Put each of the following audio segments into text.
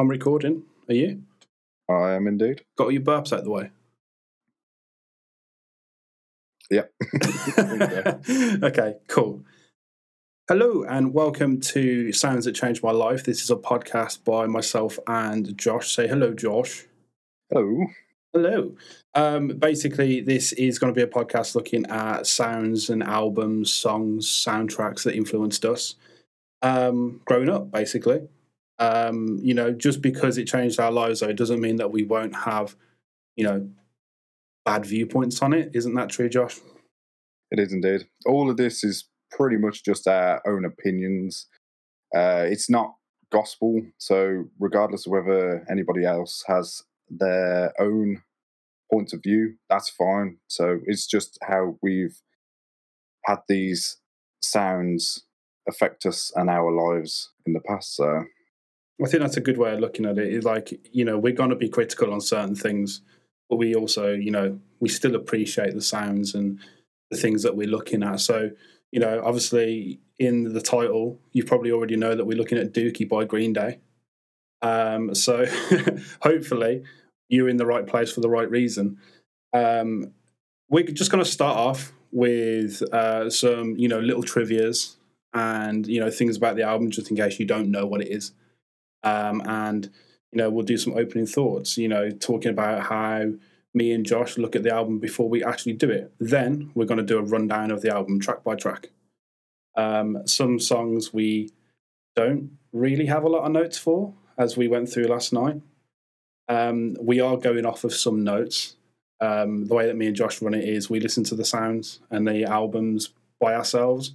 I'm recording. Are you? I am indeed. Got all your burps out the way? Yep. okay, cool. Hello and welcome to Sounds That Changed My Life. This is a podcast by myself and Josh. Say hello, Josh. Hello. Hello. Um, basically, this is going to be a podcast looking at sounds and albums, songs, soundtracks that influenced us um, growing up, basically. Um, you know, just because it changed our lives, though, it doesn't mean that we won't have, you know, bad viewpoints on it. Isn't that true, Josh? It is indeed. All of this is pretty much just our own opinions. Uh, it's not gospel, so regardless of whether anybody else has their own points of view, that's fine. So it's just how we've had these sounds affect us and our lives in the past. So I think that's a good way of looking at it. It's like, you know, we're going to be critical on certain things, but we also, you know, we still appreciate the sounds and the things that we're looking at. So, you know, obviously in the title, you probably already know that we're looking at Dookie by Green Day. Um, so hopefully you're in the right place for the right reason. Um, we're just going to start off with uh, some, you know, little trivia's and, you know, things about the album just in case you don't know what it is. Um, and you know we'll do some opening thoughts. You know, talking about how me and Josh look at the album before we actually do it. Then we're going to do a rundown of the album track by track. Um, some songs we don't really have a lot of notes for, as we went through last night. Um, we are going off of some notes. Um, the way that me and Josh run it is we listen to the sounds and the albums by ourselves,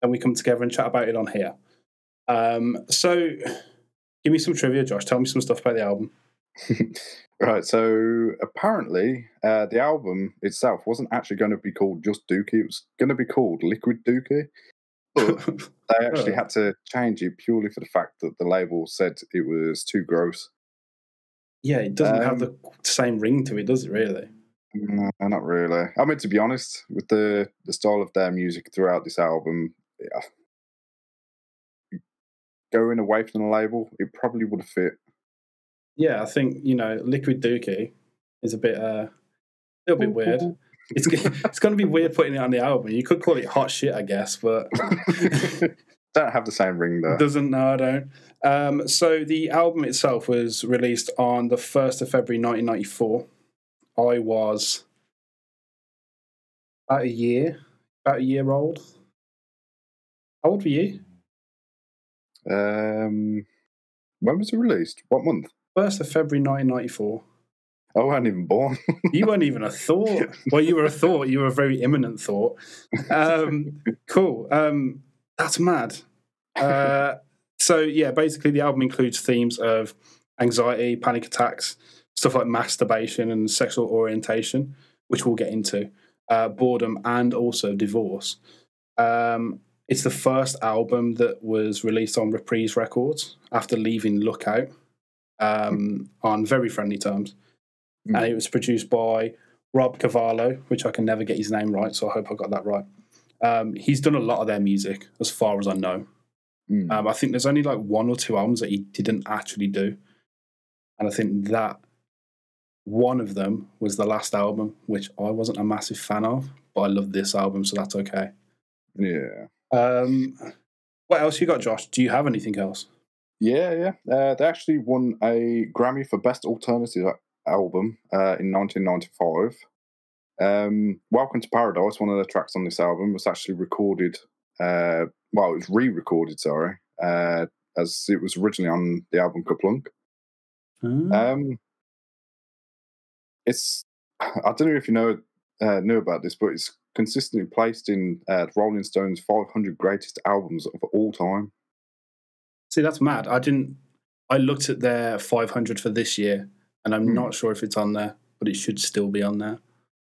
and we come together and chat about it on here. Um, so Give me some trivia, Josh. Tell me some stuff about the album. right. So apparently, uh, the album itself wasn't actually going to be called just Dookie. It was going to be called Liquid Dookie. But they actually had to change it purely for the fact that the label said it was too gross. Yeah, it doesn't um, have the same ring to it, does it? Really? No, not really. I mean, to be honest, with the the style of their music throughout this album, yeah, going away from the label, it probably would have fit. Yeah, I think you know, Liquid Dookie is a bit uh, a little bit weird. It's it's going to be weird putting it on the album. You could call it hot shit, I guess, but don't have the same ring though. Doesn't no, I don't. Um, so the album itself was released on the first of February, nineteen ninety four. I was about a year, about a year old. How old were you? Um, when was it released? What month? First of February, nineteen ninety four. I wasn't even born. you weren't even a thought. Well, you were a thought. You were a very imminent thought. Um, cool. Um, that's mad. Uh, so yeah, basically the album includes themes of anxiety, panic attacks, stuff like masturbation and sexual orientation, which we'll get into, uh, boredom, and also divorce. Um, it's the first album that was released on Reprise Records after leaving Lookout um, on very friendly terms. Mm. And it was produced by Rob Cavallo, which I can never get his name right, so I hope I got that right. Um, he's done a lot of their music, as far as I know. Mm. Um, I think there's only like one or two albums that he didn't actually do. And I think that one of them was the last album, which I wasn't a massive fan of, but I love this album, so that's okay. Yeah. Um, what else you got, Josh? Do you have anything else? Yeah, yeah. Uh, they actually won a Grammy for Best Alternative Album uh, in 1995. Um, Welcome to Paradise, one of the tracks on this album, was actually recorded. Uh, well, it was re-recorded. Sorry, uh, as it was originally on the album Kerplunk. Mm. Um, it's I don't know if you know uh, knew about this, but it's consistently placed in uh, Rolling Stone's 500 greatest albums of all time. See, that's mad. I didn't. I looked at their 500 for this year, and I'm mm. not sure if it's on there, but it should still be on there.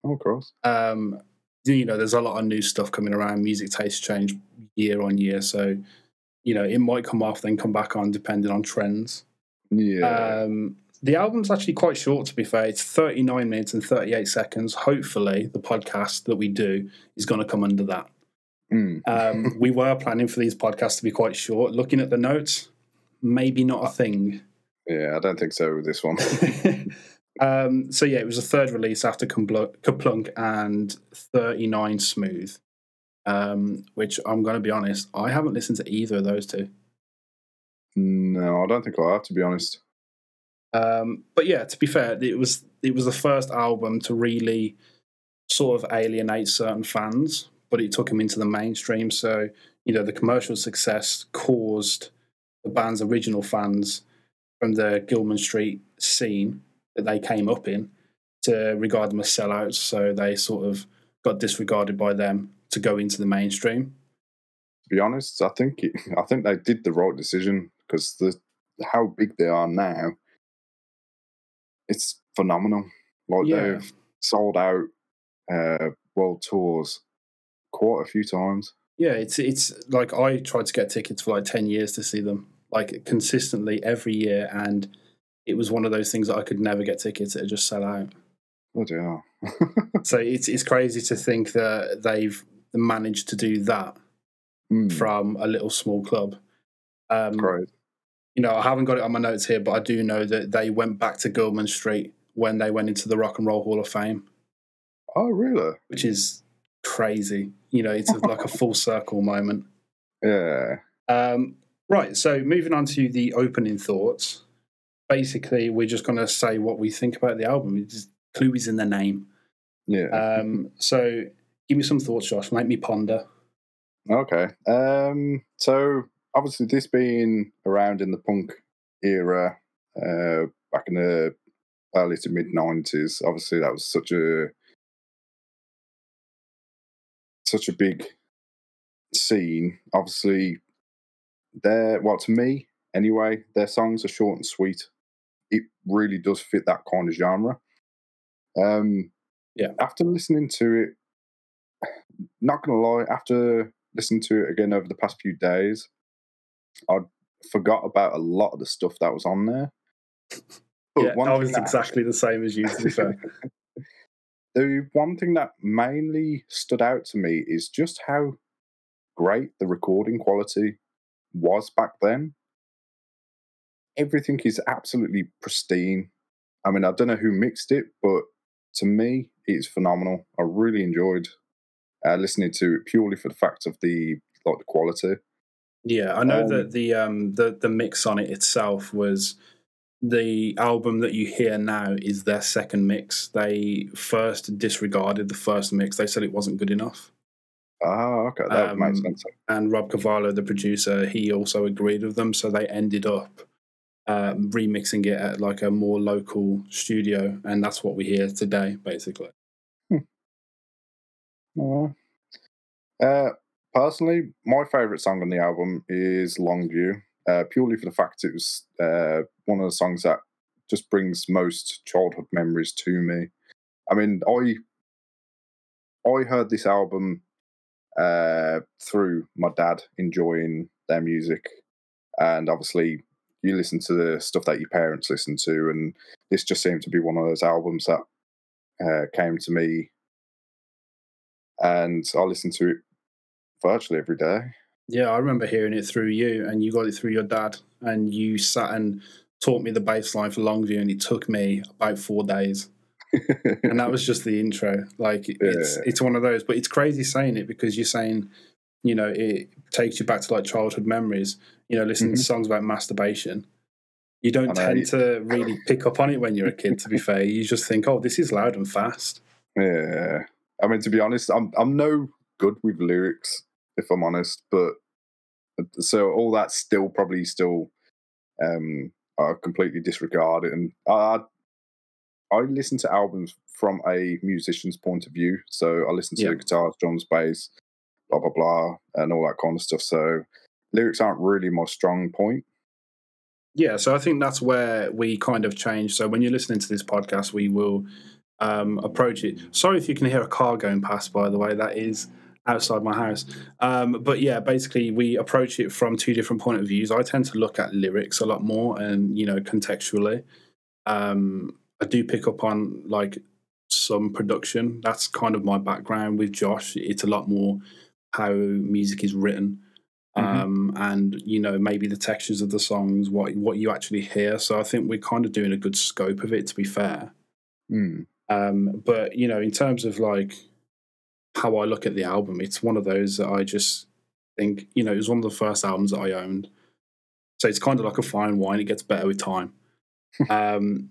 Oh, of course. Um, you know, there's a lot of new stuff coming around. Music tastes change year on year, so you know it might come off, then come back on, depending on trends. Yeah. Um, the album's actually quite short, to be fair. It's 39 minutes and 38 seconds. Hopefully, the podcast that we do is going to come under that. Mm. Um, we were planning for these podcasts to be quite short. Looking at the notes, maybe not a thing. Yeah, I don't think so with this one. um, so yeah, it was the third release after Kerplunk and 39 Smooth, um, which I'm going to be honest, I haven't listened to either of those two. No, I don't think I have to be honest. Um, but yeah, to be fair, it was it was the first album to really sort of alienate certain fans, but it took them into the mainstream. So you know, the commercial success caused the band's original fans from the Gilman Street scene that they came up in to regard them as sellouts. So they sort of got disregarded by them to go into the mainstream. To be honest, I think it, I think they did the right decision because the how big they are now, it's phenomenal. Like yeah. they've sold out uh, world tours quite a few times. Yeah, it's it's like I tried to get tickets for like ten years to see them, like consistently every year, and it was one of those things that I could never get tickets. It just sell out. Oh dear. so it's it's crazy to think that they've managed to do that mm. from a little small club. Um, Great. You know, I haven't got it on my notes here, but I do know that they went back to Gilman Street when they went into the Rock and Roll Hall of Fame. Oh, really? Which is crazy. You know, it's like a full circle moment. Yeah. Um, right. So moving on to the opening thoughts. Basically, we're just going to say what we think about the album. It's clue is in the name. Yeah. Um, so give me some thoughts, Josh. Make me ponder. Okay. Um, so obviously, this being around in the punk era, uh, back in the early to mid nineties, obviously that was such a such a big scene. Obviously, their well to me anyway, their songs are short and sweet. It really does fit that kind of genre. Um, yeah. After listening to it, not gonna lie, after listening to it again over the past few days, I forgot about a lot of the stuff that was on there. But yeah, I was that, exactly the same as you. To be fair, the one thing that mainly stood out to me is just how great the recording quality was back then. Everything is absolutely pristine. I mean, I don't know who mixed it, but to me, it's phenomenal. I really enjoyed uh, listening to it purely for the fact of the like the quality. Yeah, I know um, that the um the the mix on it itself was the album that you hear now is their second mix. They first disregarded the first mix. They said it wasn't good enough. Ah, okay, that um, makes sense. And Rob Cavallo, the producer, he also agreed with them. So they ended up um, remixing it at like a more local studio, and that's what we hear today, basically. Hmm. Uh, personally, my favorite song on the album is Longview uh, purely for the fact it was uh, one of the songs that just brings most childhood memories to me. I mean, I I heard this album uh, through my dad enjoying their music, and obviously you listen to the stuff that your parents listen to, and this just seemed to be one of those albums that uh, came to me, and I listened to it virtually every day. Yeah, I remember hearing it through you, and you got it through your dad, and you sat and taught me the bass line for Longview, and it took me about four days. and that was just the intro. Like yeah. it's it's one of those, but it's crazy saying it because you're saying, you know, it takes you back to like childhood memories. You know, listening mm-hmm. to songs about masturbation. You don't tend to really pick up on it when you're a kid. To be fair, you just think, oh, this is loud and fast. Yeah, I mean, to be honest, I'm I'm no good with lyrics if I'm honest. But so all that still probably still um, I completely disregard it, and I I listen to albums from a musician's point of view. So I listen to yeah. the guitars, drums, bass, blah blah blah, and all that kind of stuff. So lyrics aren't really my strong point. Yeah, so I think that's where we kind of change. So when you're listening to this podcast, we will um, approach it. Sorry if you can hear a car going past. By the way, that is outside my house. Um, but yeah, basically we approach it from two different point of views. I tend to look at lyrics a lot more and you know contextually. Um, I do pick up on like some production. That's kind of my background with Josh. It's a lot more how music is written. Mhm. um, and you know maybe the textures of the songs, what what you actually hear. So I think we're kind of doing a good scope of it. To be fair, Mm. um, but you know, in terms of like how I look at the album, it's one of those that I just think you know it was one of the first albums that I owned. So it's kind of like a fine wine; it gets better with time. um,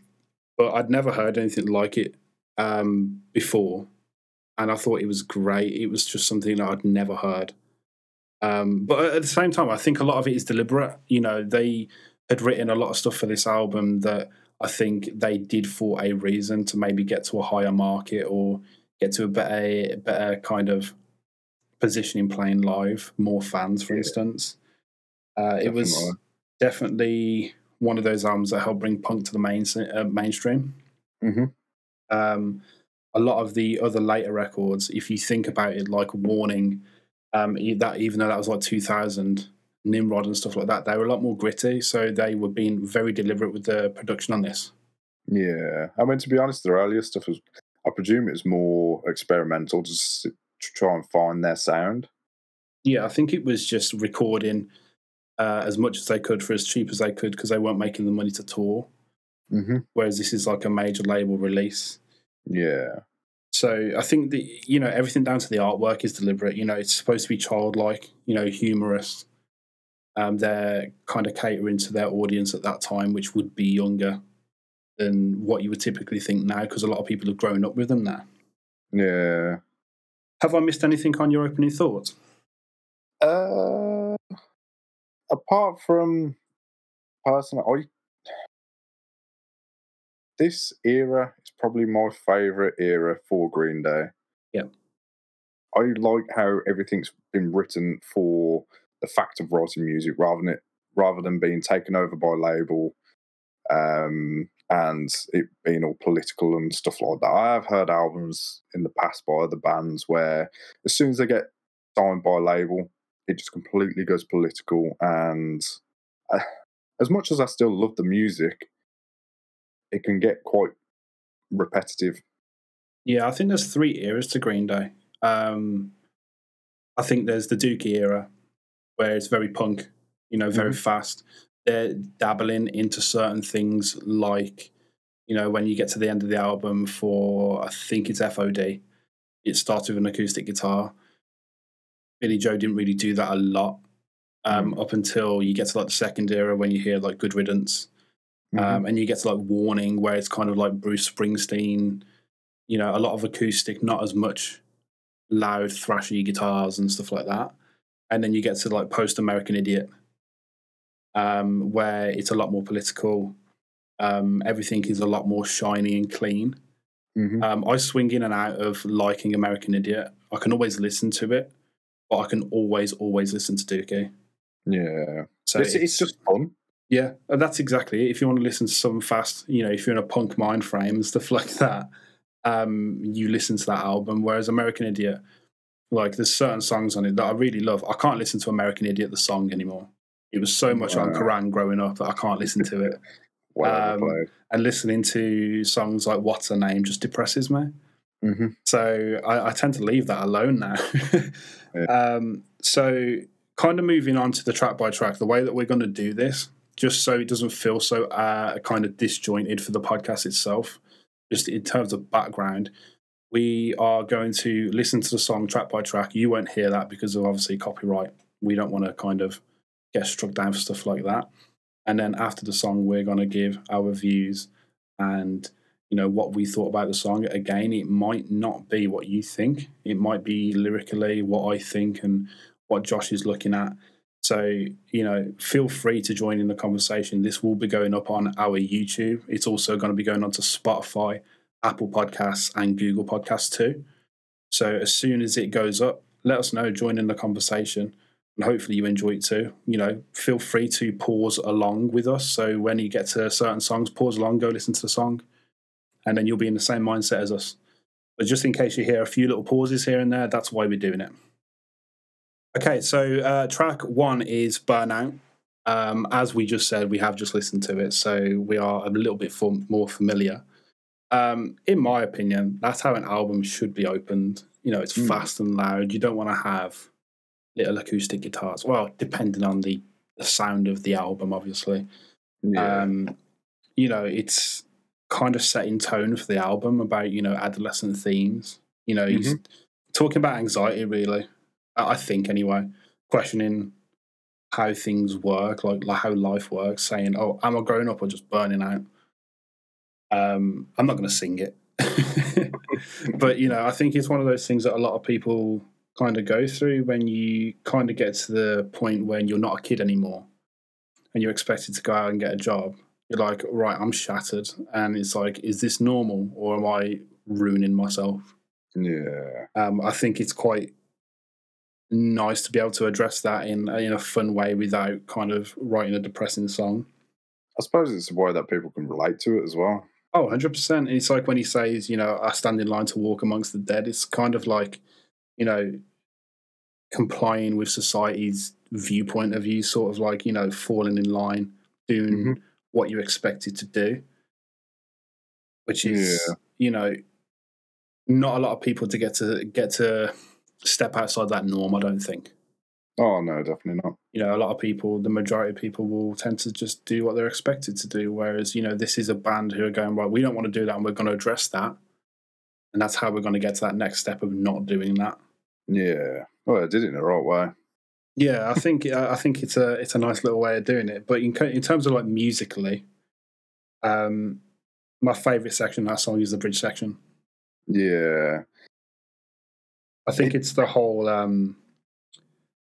but I'd never heard anything like it um, before, and I thought it was great. It was just something that I'd never heard. Um, but at the same time, I think a lot of it is deliberate. You know, they had written a lot of stuff for this album that I think they did for a reason to maybe get to a higher market or get to a better, better kind of position in playing live, more fans, for Yeah. instance. Uh, it was Definitely. one of those albums that helped bring punk to the main uh, mainstream. Mhm. Um, a lot of the other later records, if you think about it, like Warning, um, that even though that was like 2000, Nimrod and stuff like that, they were a lot more gritty. So they were being very deliberate with the production on this. Yeah, I mean to be honest, the earlier stuff was. I presume it was more experimental, just to try and find their sound. Yeah, I think it was just recording uh, as much as they could for as cheap as they could because they weren't making the money to tour. Mm-hmm. Whereas this is like a major label release. Yeah, So I think that you know everything down to the artwork is deliberate. You know, it's supposed to be childlike, you know, humorous. Um, they're kind of catering to their audience at that time, which would be younger than what you would typically think now, because a lot of people have grown up with them now. yeah. Have I missed anything on your opening thoughts? Uh, apart from personally, I this era is probably my favorite era for Green Day. Yep. I like how everything's been written for the fact of writing music rather than it rather than being taken over by a label um, and it being all political and stuff like that. I have heard albums in the past by other bands where as soon as they get signed by a label, it just completely goes political. And uh, as much as I still love the music, it can get quite repetitive. Yeah, I think there's three eras to Green Day. Um, I think there's the Dookie era, where it's very punk, you know, very fast. They're dabbling into certain things like, you know, when you get to the end of the album for, I think it's FOD, it starts with an acoustic guitar. Billie Joe didn't really do that a lot um, up until you get to like the second era when you hear like Good Riddance. Um, and you get to like Warning, where it's kind of like Bruce Springsteen, you know, a lot of acoustic, not as much loud, thrashy guitars and stuff like that. And then you get to like Post American Idiot, um, where it's a lot more political. Um, everything is a lot more shiny and clean. Mhm. Um, I swing in and out of liking American Idiot. I can always listen to it, but I can always, always listen to Dookie. Yeah, So it's, it's just fun. yeah, and that's exactly it. If you want to listen to something fast, you know, if you're in a punk mind frame and stuff like that, um, you listen to that album. Whereas American Idiot, like there's certain songs on it that I really love. I can't listen to American Idiot the song anymore. It was so much on Wow. Kerrang growing up that I can't listen to it. Well Um, and listening to songs like "Whatsername" just depresses me. Mhm. So I, I tend to leave that alone now. Yeah. um, so kind of moving on to the track by track, the way that we're going to do this, just so it doesn't feel so uh, kind of disjointed for the podcast itself, just in terms of background, we are going to listen to the song track by track. You won't hear that because of obviously copyright. We don't want to kind of get struck down for stuff like that. And then after the song, we're going to give our views and you know what we thought about the song. Again, it might not be what you think. It might be lyrically what I think and what Josh is looking at. So, you know, feel free to join in the conversation. This will be going up on our YouTube. It's also going to be going on to Spotify, Apple Podcasts, and Google Podcasts too. So, as soon as it goes up, let us know, join in the conversation, and hopefully you enjoy it too. You know, feel free to pause along with us. So, when you get to certain songs, pause along, go listen to the song, and then you'll be in the same mindset as us. But just in case you hear a few little pauses here and there, that's why we're doing it. Okay, so uh, track one is Burnout. Um, as we just said, we have just listened to it, so we are a little bit more familiar. Um, in my opinion, that's how an album should be opened. You know, it's Mm. fast and loud. You don't want to have little acoustic guitars. Well, depending on the, the sound of the album, obviously. Yeah. Um, you know, it's kind of setting tone for the album about you know adolescent themes. You know, he's talking about anxiety, really. I I think anyway, questioning how things work, like, like how life works, saying, "Oh, am I growing up or just burning out?" Um, I'm not going to sing it, but you know, I think it's one of those things that a lot of people kind of go through when you kind of get to the point when you're not a kid anymore and you're expected to go out and get a job. You're like, right, I'm shattered, and it's like, is this normal or am I ruining myself? yeah. Um, I think it's quite nice to be able to address that in in a fun way without kind of writing a depressing song. I suppose it's a way that people can relate to it as well. Oh, 100%. It's like when he says, you know, I stand in line to walk amongst the dead. It's kind of like, you know, complying with society's viewpoint of you, sort of like, you know, falling in line, doing Mhm. what you're expected to do, which is, Yeah. you know, not a lot of people to get to get to step outside that norm, I don't think. Oh no, definitely not. you know, a lot of people, the majority of people will tend to just do what they're expected to do. Whereas, you know, this is a band who are going, right, we don't want to do that and we're going to address that. And that's how we're going to get to that next step of not doing that. Yeah. Well, I did it in the right way. Yeah, I think I think it's a it's a nice little way of doing it. But in in terms of like musically, um, my favorite section of that song is the bridge section. Yeah. I think it's the whole um,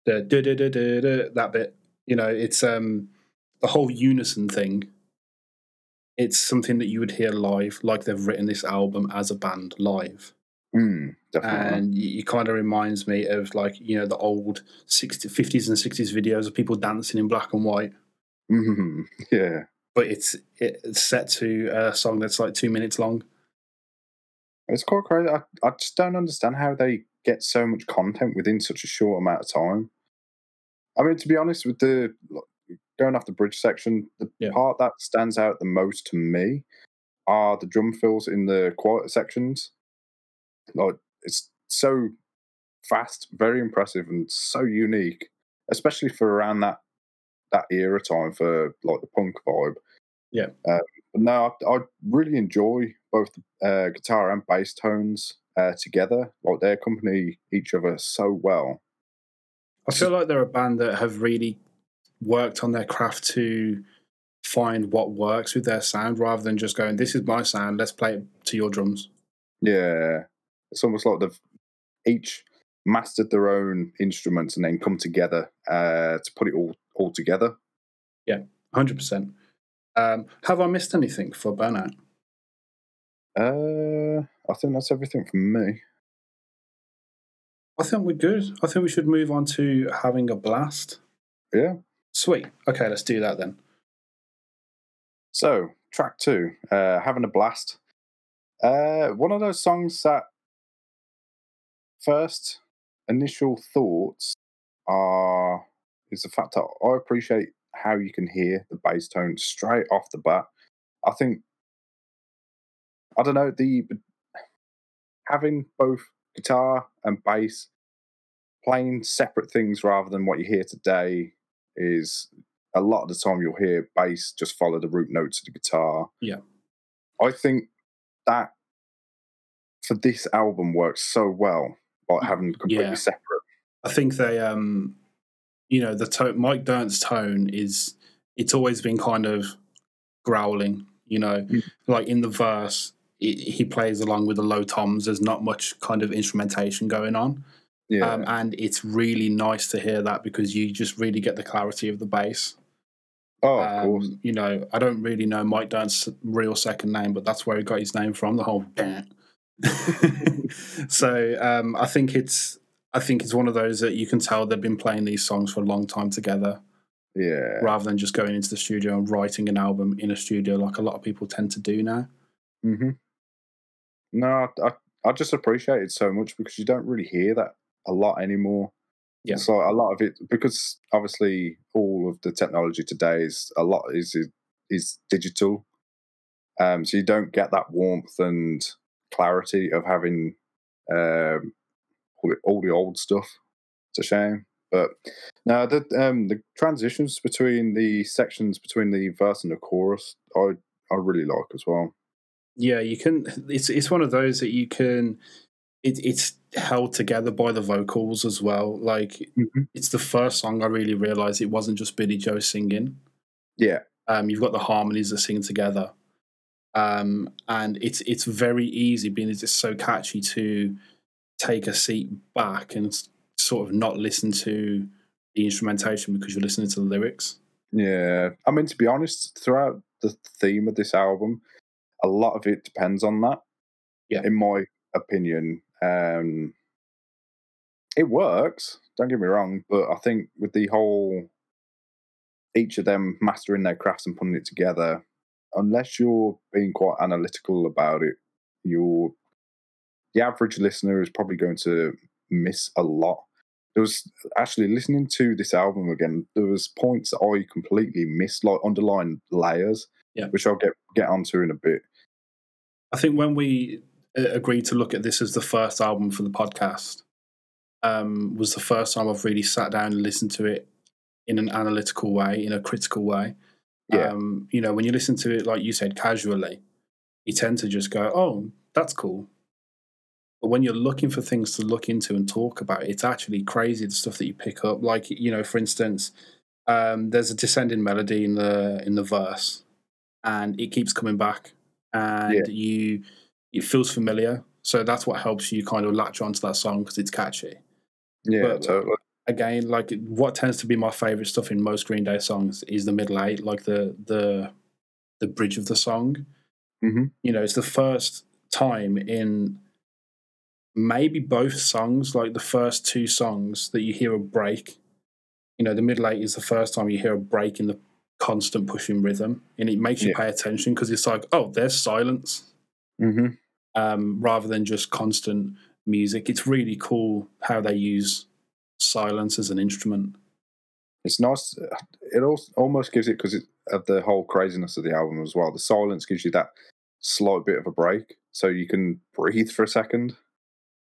the da da da da da that bit. You know, it's um the whole unison thing. It's something that you would hear live, like they've written this album as a band live, Mm, definitely. and it kind of reminds me of like you know the old 60, 50s and sixties videos of people dancing in black and white. Mhm. Yeah. But it's it's set to a song that's like two minutes long. It's quite crazy. I, I just don't understand how they get so much content within such a short amount of time. I mean, to be honest, with the going off the bridge section, the Yeah. part that stands out the most to me are the drum fills in the quieter sections. Like it's so fast, very impressive, and so unique, especially for around that that era time for like the punk vibe. Yeah. Uh, but no, I, I really enjoy both the uh, guitar and bass tones uh, together. Like they accompany each other so well. I feel like they're a band that have really worked on their craft to find what works with their sound rather than just going, This is my sound, let's play it to your drums. Yeah, it's almost like they've each mastered their own instruments and then come together uh, to put it all all together. Yeah, 100%. Um, have I missed anything for Burnout? Uh, I think that's everything from me. I think we're good. I think we should move on to having a blast. Yeah. Sweet. Okay, let's do that then. So, track two, uh, having a blast. Uh, one of those songs that first initial thoughts are is the fact that I appreciate how you can hear the bass tone straight off the bat. I think I don't know the having both guitar and bass playing separate things rather than what you hear today is a lot of the time you'll hear bass just follow the root notes of the guitar. Yeah. I think that for this album works so well, like having completely Yeah. separate. I think they, um, you know, the tone, Mike Dirnt's tone is, it's always been kind of growling, you know, Mm. like in the verse, he he plays along with the low toms. There's not much kind of instrumentation going on. Yeah. Um, and it's really nice to hear that because you just really get the clarity of the bass. oh, of course. Um, you know, I don't really know Mike Dirnt's real second name, but that's where he got his name from. The whole. so um, I think it's I think it's one of those that you can tell they've been playing these songs for a long time together, Yeah. rather than just going into the studio and writing an album in a studio like a lot of people tend to do now. hmm No, I, I, I just appreciate it so much because you don't really hear that a lot anymore. Yeah. So a lot of it because obviously all of the technology today is a lot is is digital. Um, so you don't get that warmth and clarity of having um, all, the, all the old stuff. It's a shame. But now the um, the transitions between the sections between the verse and the chorus, I I really like as well. Yeah, you can. It's it's one of those that you can. It, it's held together by the vocals as well. Like mm-hmm. it's the first song I really realized it wasn't just Billie Joe singing. Yeah, um, you've got the harmonies that sing together, um, and it's it's very easy being it's so catchy to take a seat back and sort of not listen to the instrumentation because you're listening to the lyrics. Yeah, I mean to be honest, throughout the theme of this album, a lot of it depends on that. Yeah, in my opinion, um, it works. Don't get me wrong, but I think with the whole each of them mastering their crafts and putting it together, unless you're being quite analytical about it, you're the average listener is probably going to miss a lot there was actually listening to this album again. There was points that I completely missed, like underlying layers, yeah. which I'll get get onto in a bit. I think when we uh, agreed to look at this as the first album for the podcast, um, was the first time I've really sat down and listened to it in an analytical way, in a critical way. Yeah. Um, you know, when you listen to it, like you said, casually, you tend to just go, "Oh, that's cool." But when you're looking for things to look into and talk about, it's actually crazy the stuff that you pick up. Like you know, for instance, um, there's a descending melody in the in the verse, and it keeps coming back, and yeah. you it feels familiar. So that's what helps you kind of latch onto that song because it's catchy. Yeah, but, totally. Again, like what tends to be my favorite stuff in most Green Day songs is the middle eight, like the the the bridge of the song. Mm-hmm. You know, it's the first time in maybe both songs, like the first two songs, that you hear a break. You know, the middle eight is the first time you hear a break in the constant pushing rhythm, and it makes you yeah. pay attention because it's like, oh, there's silence, mm-hmm. um, rather than just constant music. It's really cool how they use silence as an instrument. It's nice. It also almost gives it because of the whole craziness of the album as well. The silence gives you that slight bit of a break, so you can breathe for a second.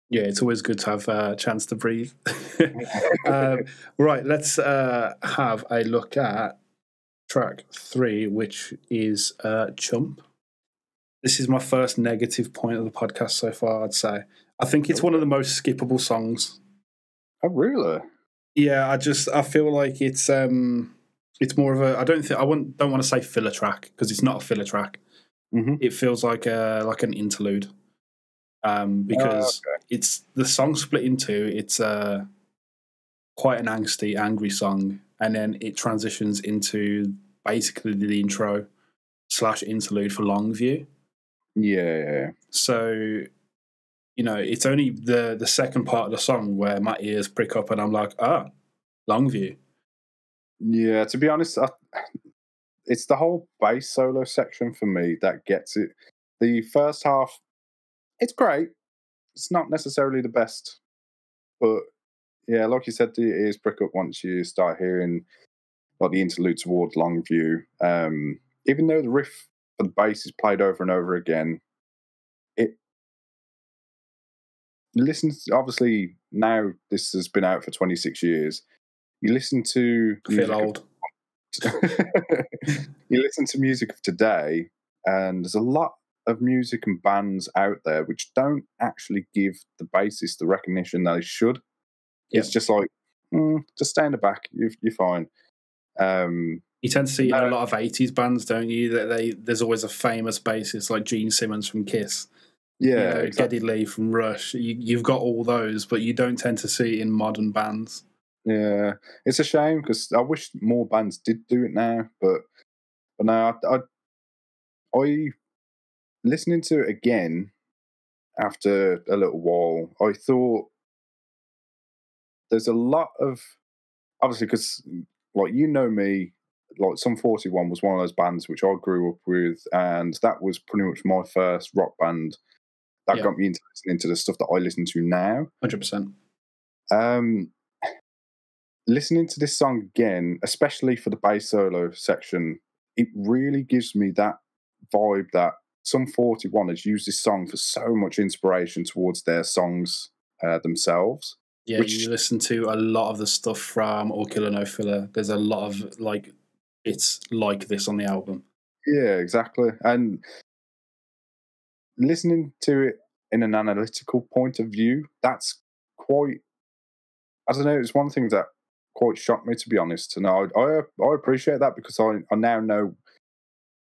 Yeah, it's always good to have a chance to breathe. um, right, let's uh, have a look at track three, which is uh, Chump. This is my first negative point of the podcast so far, I'd say. I think it's one of the most skippable songs. Oh, really? Yeah, I just I feel like it's um it's more of a I don't think I want don't want to say filler track because it's not a filler track. Mm-hmm. It feels like a like an interlude um, oh, because oh, okay. it's the song split into it's uh, quite an angsty, angry song, and then it transitions into basically the intro slash interlude for Longview. Yeah. So, you know, it's only the the second part of the song where my ears prick up, and I'm like, ah, Longview. Yeah, to be honest, I, it's the whole bass solo section for me that gets it. The first half it's great. It's not necessarily the best, but yeah, like you said, the ears prick up once you start hearing like the interlude towards Longview. Um, even though the riff for the bass is played over and over again, listens. Obviously, now this has been out for 26 years. You listen to feel old. Of, you listen to music of today, and there's a lot of music and bands out there which don't actually give the bassist the recognition they should. Yep. It's just like, mm, just stay in the back, you're, you're fine. Um, you tend to see in a lot of '80s bands, don't you? That they there's always a famous bassist like Gene Simmons from Kiss, yeah, you know, exactly. Geddy Lee from Rush. You, you've got all those, but you don't tend to see in modern bands. Yeah, it's a shame because I wish more bands did do it now, but but now I, I, I listening to it again after a little while, I thought there's a lot of obviously because like you know me, like Sum 41 was one of those bands which I grew up with, and that was pretty much my first rock band that yeah. got me into listening to the stuff that I listen to now. Hundred percent. Um, listening to this song again, especially for the bass solo section, it really gives me that vibe that Sum 41 has used this song for so much inspiration towards their songs uh, themselves. Yeah, Which- you listen to a lot of the stuff from All Killer No Filler. There's a lot of like it's like this on the album. Yeah, exactly. And listening to it in an analytical point of view, that's quite. I don't know. It's one thing that quite shocked me, to be honest. And I I, I appreciate that because I, I now know.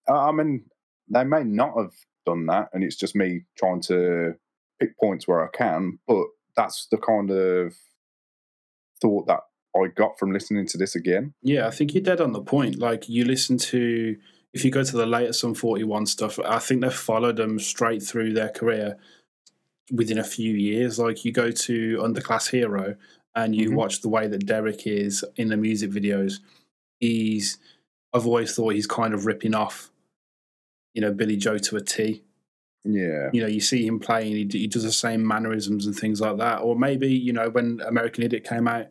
I I mean, they may not have done that, and it's just me trying to pick points where I can. But that's the kind of thought that I got from listening to this again. Yeah, I think you're dead on the point. Like you listen to if you go to the later Sum 41 stuff, I think they've followed them straight through their career within a few years. Like you go to Underclass Hero and you Mhm. watch the way that Deryck is in the music videos. He's I've always thought he's kind of ripping off, you know, Billie Joe to a T. Yeah, You know, you see him playing, he, he does the same mannerisms and things like that. Or maybe, you know, when American Idiot came out,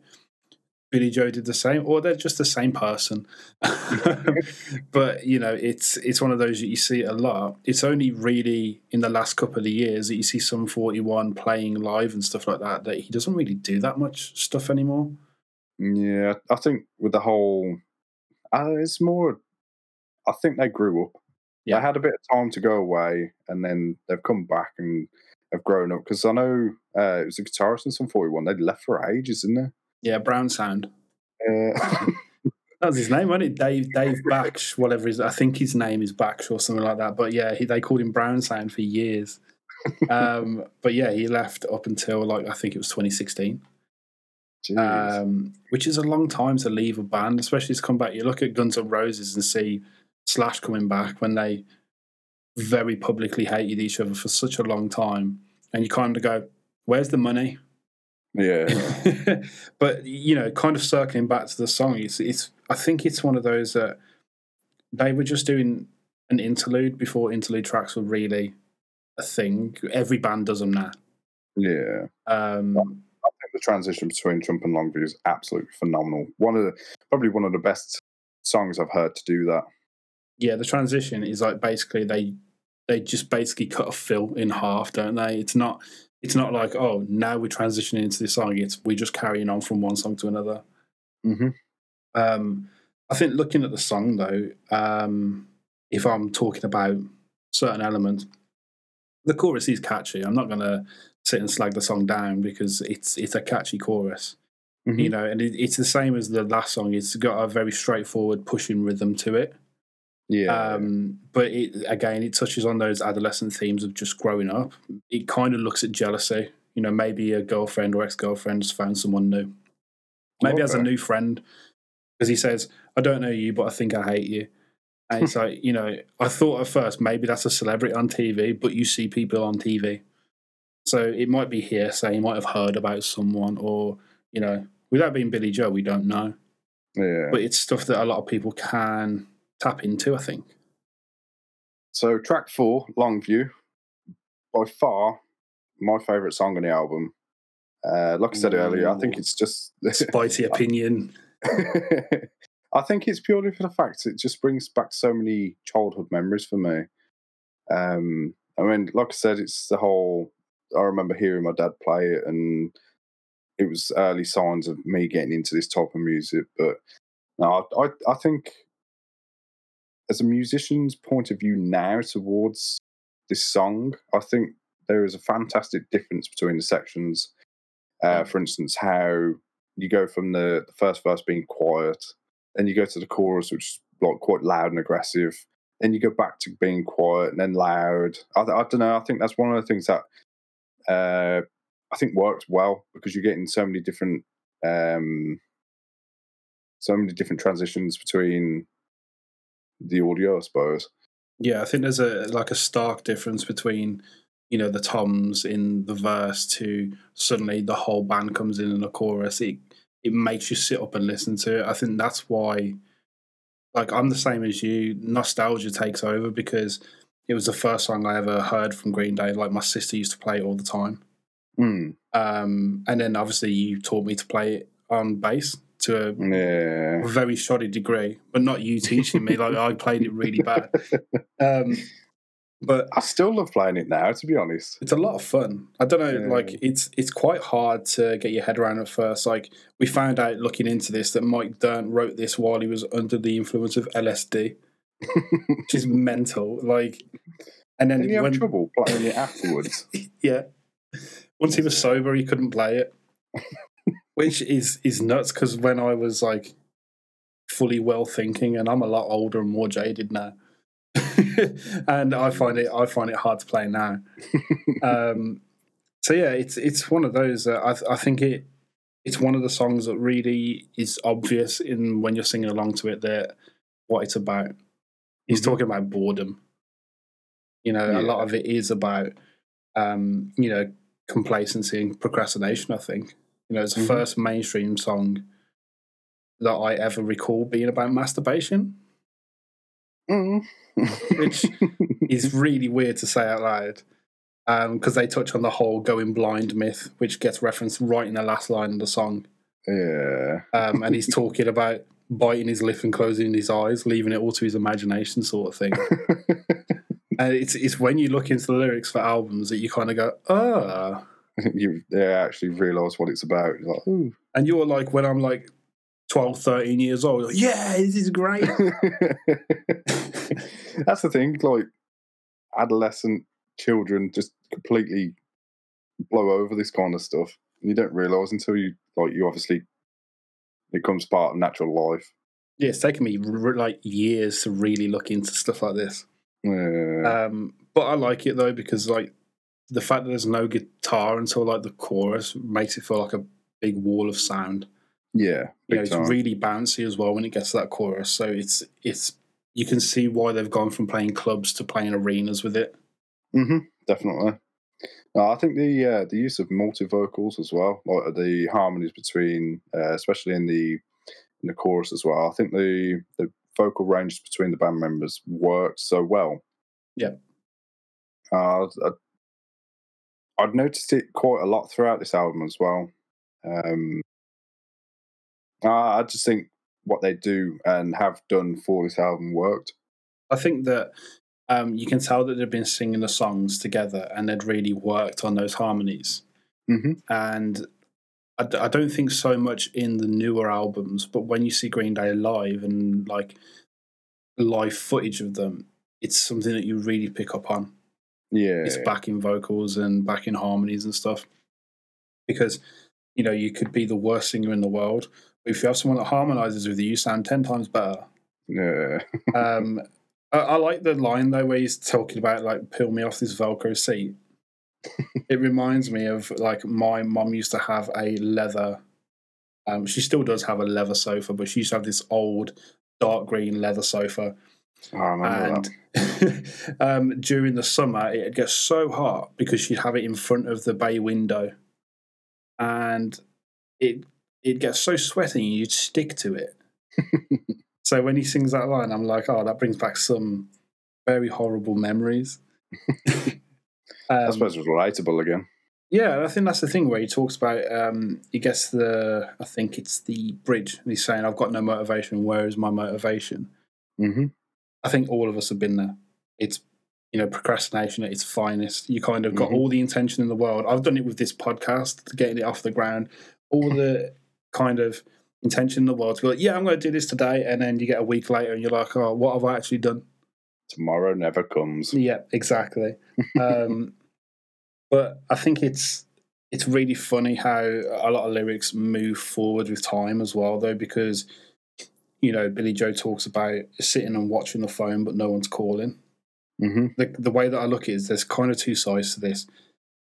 Billie Joe did the same, or they're just the same person. but you know, it's it's one of those that you see a lot. It's only really in the last couple of years that you see Sum forty one playing live and stuff like that. That he doesn't really do that much stuff anymore. Yeah, I think with the whole, uh, it's more. I think they grew up. Yeah. They had a bit of time to go away, and then they've come back and have grown up. Because I know uh, it was a guitarist in Sum forty one. They'd left for ages, isn't it? Yeah, Brown Sound. Uh, That was his name, wasn't it? Dave Dave Baksh, whatever his I think his name is Baksh or something like that. But yeah, he, they called him Brown Sound for years. um, but yeah, he left up until like I think it was 2016. jeez. um, which is a long time to leave a band, especially to come back. You look at Guns N' Roses and see Slash coming back when they very publicly hated each other for such a long time, and you kind of go, "Where's the money?" Yeah, but you know, kind of circling back to the song, it's it's. I think it's one of those that they were just doing an interlude before interlude tracks were really a thing. Every band does them now. yeah. Um, I think the transition between Chump and Longview is absolutely phenomenal. One of the probably one of the best songs I've heard to do that. yeah, the transition is like basically they they just basically cut a fill in half, don't they? It's not it's not like oh now we're transitioning into this song. It's we're just carrying on from one song to another. Mm-hmm. Um, I think looking at the song though, um, if I'm talking about certain elements, the chorus is catchy. I'm not going to sit and slag the song down because it's it's a catchy chorus, Mhm. you know, and it, it's the same as the last song. It's got a very straightforward pushing rhythm to it. Yeah, Um, but it again, it touches on those adolescent themes of just growing up. It kind of looks at jealousy. You know, maybe a girlfriend or ex girlfriend has found someone new. Maybe has a new friend because he says, "I don't know you, but I think I hate you." And it's like, you know, I thought at first maybe that's a celebrity on TV, but you see people on TV, so it might be hearsay. You might have heard about someone, or you know, without being Billie Joe, we don't know. yeah. But it's stuff that a lot of people can tap into. I think. So track four, Longview, by far my favourite song on the album. Uh, like I said earlier, I think it's just. spicy opinion. I think it's purely for the fact it just brings back so many childhood memories for me. Um, I mean, like I said, it's the whole. I remember hearing my dad play it, and it was early signs of me getting into this type of music. But no, I, I, I think as a musician's point of view now towards this song, I think there is a fantastic difference between the sections. Uh, for instance, how you go from the, the first verse being quiet, then you go to the chorus, which is like quite loud and aggressive. Then you go back to being quiet and then loud. I, I don't know. I think that's one of the things that uh, I think works well because you're getting so many different, um, so many different transitions between the audio, I suppose. Yeah, I think there's a like a stark difference between you know the toms in the verse to suddenly the whole band comes in in the chorus. It it makes you sit up and listen to it. I think that's why, like I'm the same as you. Nostalgia takes over because it was the first song I ever heard from Green Day. Like my sister used to play it all the time, Mm, um, and then obviously you taught me to play it on bass to a yeah. very shoddy degree, but not you teaching me. Like I played it really bad. Um, But I still love playing it now, to be honest. it's a lot of fun. I don't know, Yeah. like it's it's quite hard to get your head around at first. Like we found out looking into this that Mike Dirnt wrote this while he was under the influence of LSD, which is mental. Like, and then you have trouble playing it afterwards? yeah, once he was sober, he couldn't play it, which is is nuts. Because when I was like fully well thinking, and I'm a lot older and more jaded now, and I find it I find it hard to play now. um, so yeah, it's it's one of those. Uh, I th- I think it it's one of the songs that really is obvious in when you're singing along to it that what it's about. He's Mhm. talking about boredom. You know, a lot of it is about um, you know complacency and procrastination. I think you know it's the Mhm. first mainstream song that I ever recall being about masturbation. Mm. Which is really weird to say out loud because they touch on the whole going blind myth, which gets referenced right in the last line of the song. yeah. Um, and he's talking about biting his lip and closing his eyes, leaving it all to his imagination, sort of thing. and it's it's when you look into the lyrics for albums that you kind of go, ah. you actually realise what it's about. You're like, ooh. And you're like, when I'm like 12, 13 years old, like, yeah, this is great. That's the thing. Like adolescent children just completely blow over this kind of stuff. You don't realise until you like you obviously it becomes part of natural life. yeah, it's taken me like years to really look into stuff like this. Yeah. Um, but I like it though because like the fact that there's no guitar until like the chorus makes it feel like a big wall of sound. yeah. You know, it's time. really bouncy as well when it gets to that chorus. So it's it's you can see why they've gone from playing clubs to playing arenas with it. Mm-hmm, definitely. No, I think the uh, the use of multi vocals as well, like the harmonies between, uh, especially in the in the chorus as well. I think the the vocal ranges between the band members worked so well. Yeah. Uh, I, I've noticed it quite a lot throughout this album as well. Um, I just think what they do and have done for this album worked. I think that um, you can tell that they've been singing the songs together and they'd really worked on those harmonies. hmm and I, d- I don't think so much in the newer albums, but when you see Green Day live and like live footage of them, it's something that you really pick up on. Yeah, It's backing vocals and backing harmonies and stuff. Because, you know, you could be the worst singer in the world, but if you have someone that harmonizes with you, you sound 10 times better. yeah, Um, I, I like the line though where he's talking about like peel me off this Velcro seat. it reminds me of like my mom used to have a leather. Um, she still does have a leather sofa, but she used to have this old dark green leather sofa. I that. And um, during the summer, it'd get so hot because she'd have it in front of the bay window, and it it gets so sweaty and you'd stick to it. So when he sings that line, I'm like, oh, that brings back some very horrible memories. I Um, suppose it was relatable again. yeah, I think that's the thing where he talks about. Um, he gets the, I think it's the bridge. And he's saying, "I've got no motivation. Where is my motivation?" hmm I think all of us have been there. It's you know procrastination at its finest. You kind of got Mhm. all the intention in the world. I've done it with this podcast, getting it off the ground. All the kind of intention in the world to go, like, yeah, I'm going to do this today, and then you get a week later and you're like, oh, what have I actually done? Tomorrow never comes. Yeah, exactly. um, but I think it's it's really funny how a lot of lyrics move forward with time as well, though, because you know Billie Joe talks about sitting and watching the phone, but no one's calling. hmm The the way that I look at it is there's kind of two sides to this.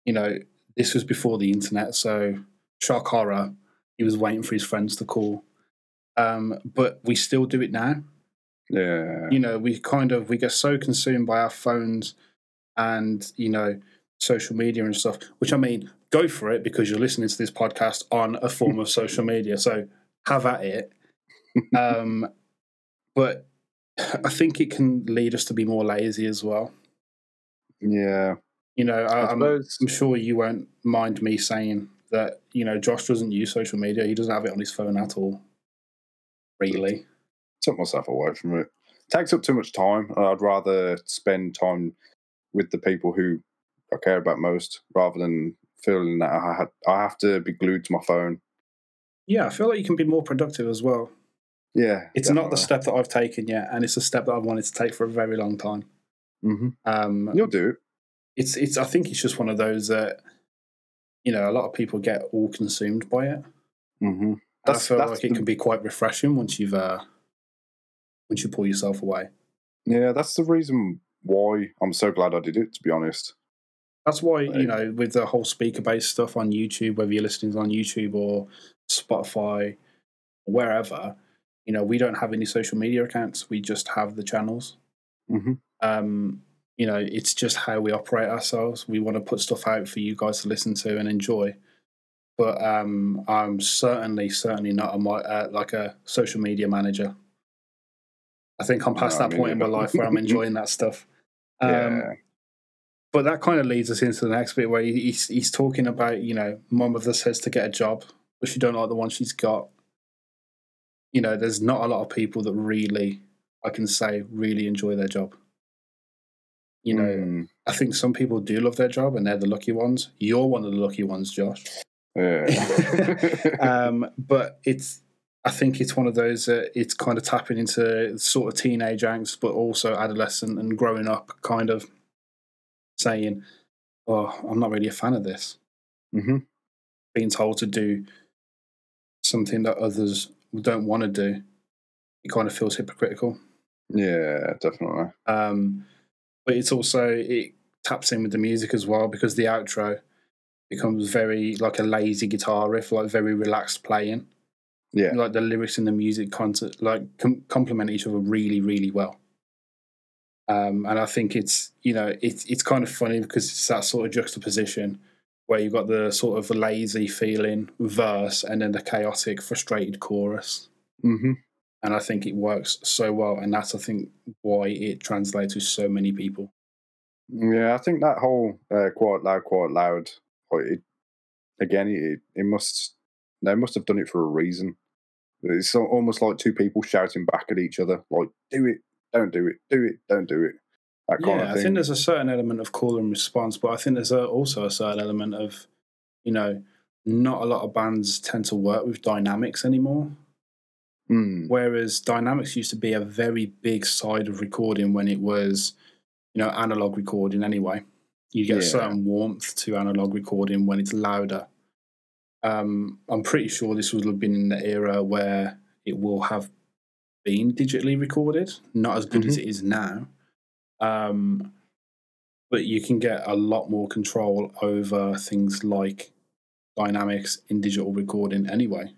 You know, this was before the internet, so shock horror. He was waiting for his friends to call, um, but we still do it now Yeah. you know we kind of we get so consumed by our phones and you know social media and stuff which i mean go for it because you're listening to this podcast on a form of social media so have at it um but i think it can lead us to be more lazy as well Yeah. you know I, I I'm. I'm sure you won't mind me saying that you know josh doesn't use social media he doesn't have it on his phone at all really took myself away from it. Takes up too much time. I'd rather spend time with the people who I care about most, rather than feeling that I had I have to be glued to my phone. Yeah, I feel like you can be more productive as well. Yeah, It's not the step that I've taken yet, and it's a step that I've wanted to take for a very long time. hmm Um, You'll do it. it's it's I think it's just one of those that you know a lot of people get all consumed by it. hmm And I feel that's like it can be quite refreshing once you've uh, once you pull yourself away. Yeah, that's the reason why I'm so glad I did it. To be honest. That's why Right. you know with the whole speaker based stuff on YouTube, whether you're listening on YouTube or Spotify, wherever, you know we don't have any social media accounts. We just have the channels. hmm um, you know, it's just how we operate ourselves. We want to put stuff out for you guys to listen to and enjoy. But um, I'm certainly, certainly not a uh, like a social media manager. I think I'm past No, that me point in my life where I'm enjoying that stuff. Um, yeah. But that kind of leads us into the next bit where he's, he's talking about, you know, mum of the says to get a job, but she don't like the one she's got. You know, there's not a lot of people that really, I can say, really enjoy their job. You know, Mm, I think some people do love their job and they're the lucky ones. You're one of the lucky ones, Josh. yeah. Um, but it's, I think it's one of those that it's kind of tapping into sort of teenage angst, but also adolescent and growing up, kind of saying, "Oh, I'm not really a fan of this." hmm Being told to do something that others don't want to do, it kind of feels hypocritical. Yeah, definitely. Um, but it's also it taps in with the music as well because the outro becomes very like a lazy guitar riff, like very relaxed playing. Yeah. Like the lyrics and the music content like com- complement each other really, really well. Um, and I think it's you know it's it's kind of funny because it's that sort of juxtaposition where you've got the sort of lazy feeling verse and then the chaotic, frustrated chorus hmm and I think it works so well, and that's I think why it translates to so many people. Yeah, I think that whole uh, quiet loud, quiet loud. It, again, it, it must they must have done it for a reason. It's almost like two people shouting back at each other, like "Do it, don't do it, do it, don't do it." That kind Yeah, of I think there's a certain element of call and response, but I think there's a, also a certain element of, you know, not a lot of bands tend to work with dynamics anymore. Mm, Whereas dynamics used to be a very big side of recording when it was, you know, analog recording anyway. You get a certain warmth to analog recording when it's louder. Um, I'm pretty sure this would have been in the era where it will have been digitally recorded, not as good as it is now. Um, but you can get a lot more control over things like dynamics in digital recording anyway.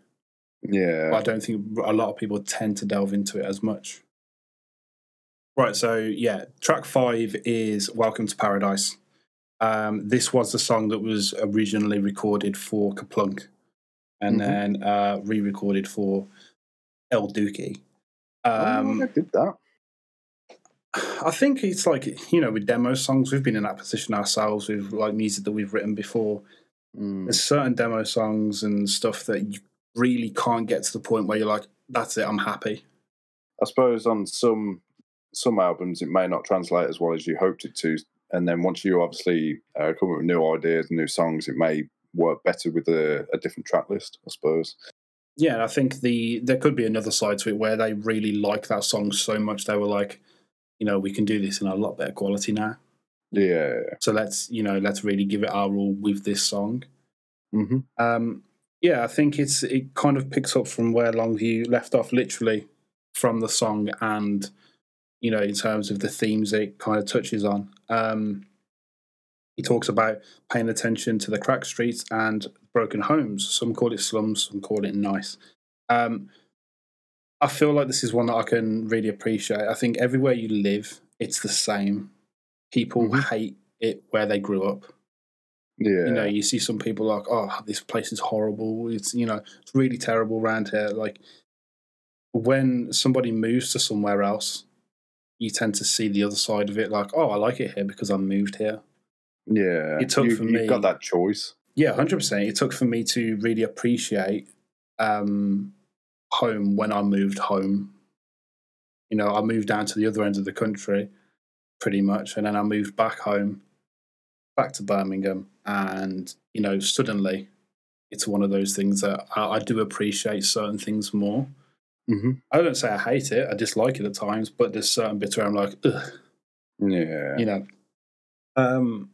yeah, But I don't think a lot of people tend to delve into it as much. Right, so yeah, track five is Welcome to Paradise. Um, this was the song that was originally recorded for Kerplunk and Mhm. then uh, re recorded for El Duque. Oh, Um, I did that. I think it's like, you know, with demo songs, we've been in that position ourselves with like music that we've written before. Mm, There's certain demo songs and stuff that you really can't get to the point where you're like, that's it, I'm happy. I suppose on some some albums it may not translate as well as you hoped it to, and then once you obviously uh, come up with new ideas, and new songs, it may work better with a, a different track list. I suppose. Yeah, I think the there could be another side to it where they really like that song so much they were like, you know, we can do this in a lot better quality now. Yeah. So let's, you know, let's really give it our all with this song. hmm Um, yeah, I think it's it kind of picks up from where Longview left off, literally from the song, and you know, in terms of the themes it kind of touches on. Um, he talks about paying attention to the cracked streets and broken homes. Some call it slums, some call it nice. Um, I feel like this is one that I can really appreciate. I think everywhere you live, it's the same. People Mhm. hate it where they grew up Yeah. you know you see some people like oh this place is horrible it's you know it's really terrible around here like when somebody moves to somewhere else you tend to see the other side of it like oh i like it here because i moved here yeah. it took you, for you've me- got that choice. yeah 100% it took for me to really appreciate um home when i moved home you know i moved down to the other end of the country pretty much, and then I moved back home, back to Birmingham, and you know, suddenly, it's one of those things that I, I do appreciate certain things more. hmm I don't say I hate it; I dislike it at times, but there's certain bits where I'm like, ugh, Yeah. you know. Um,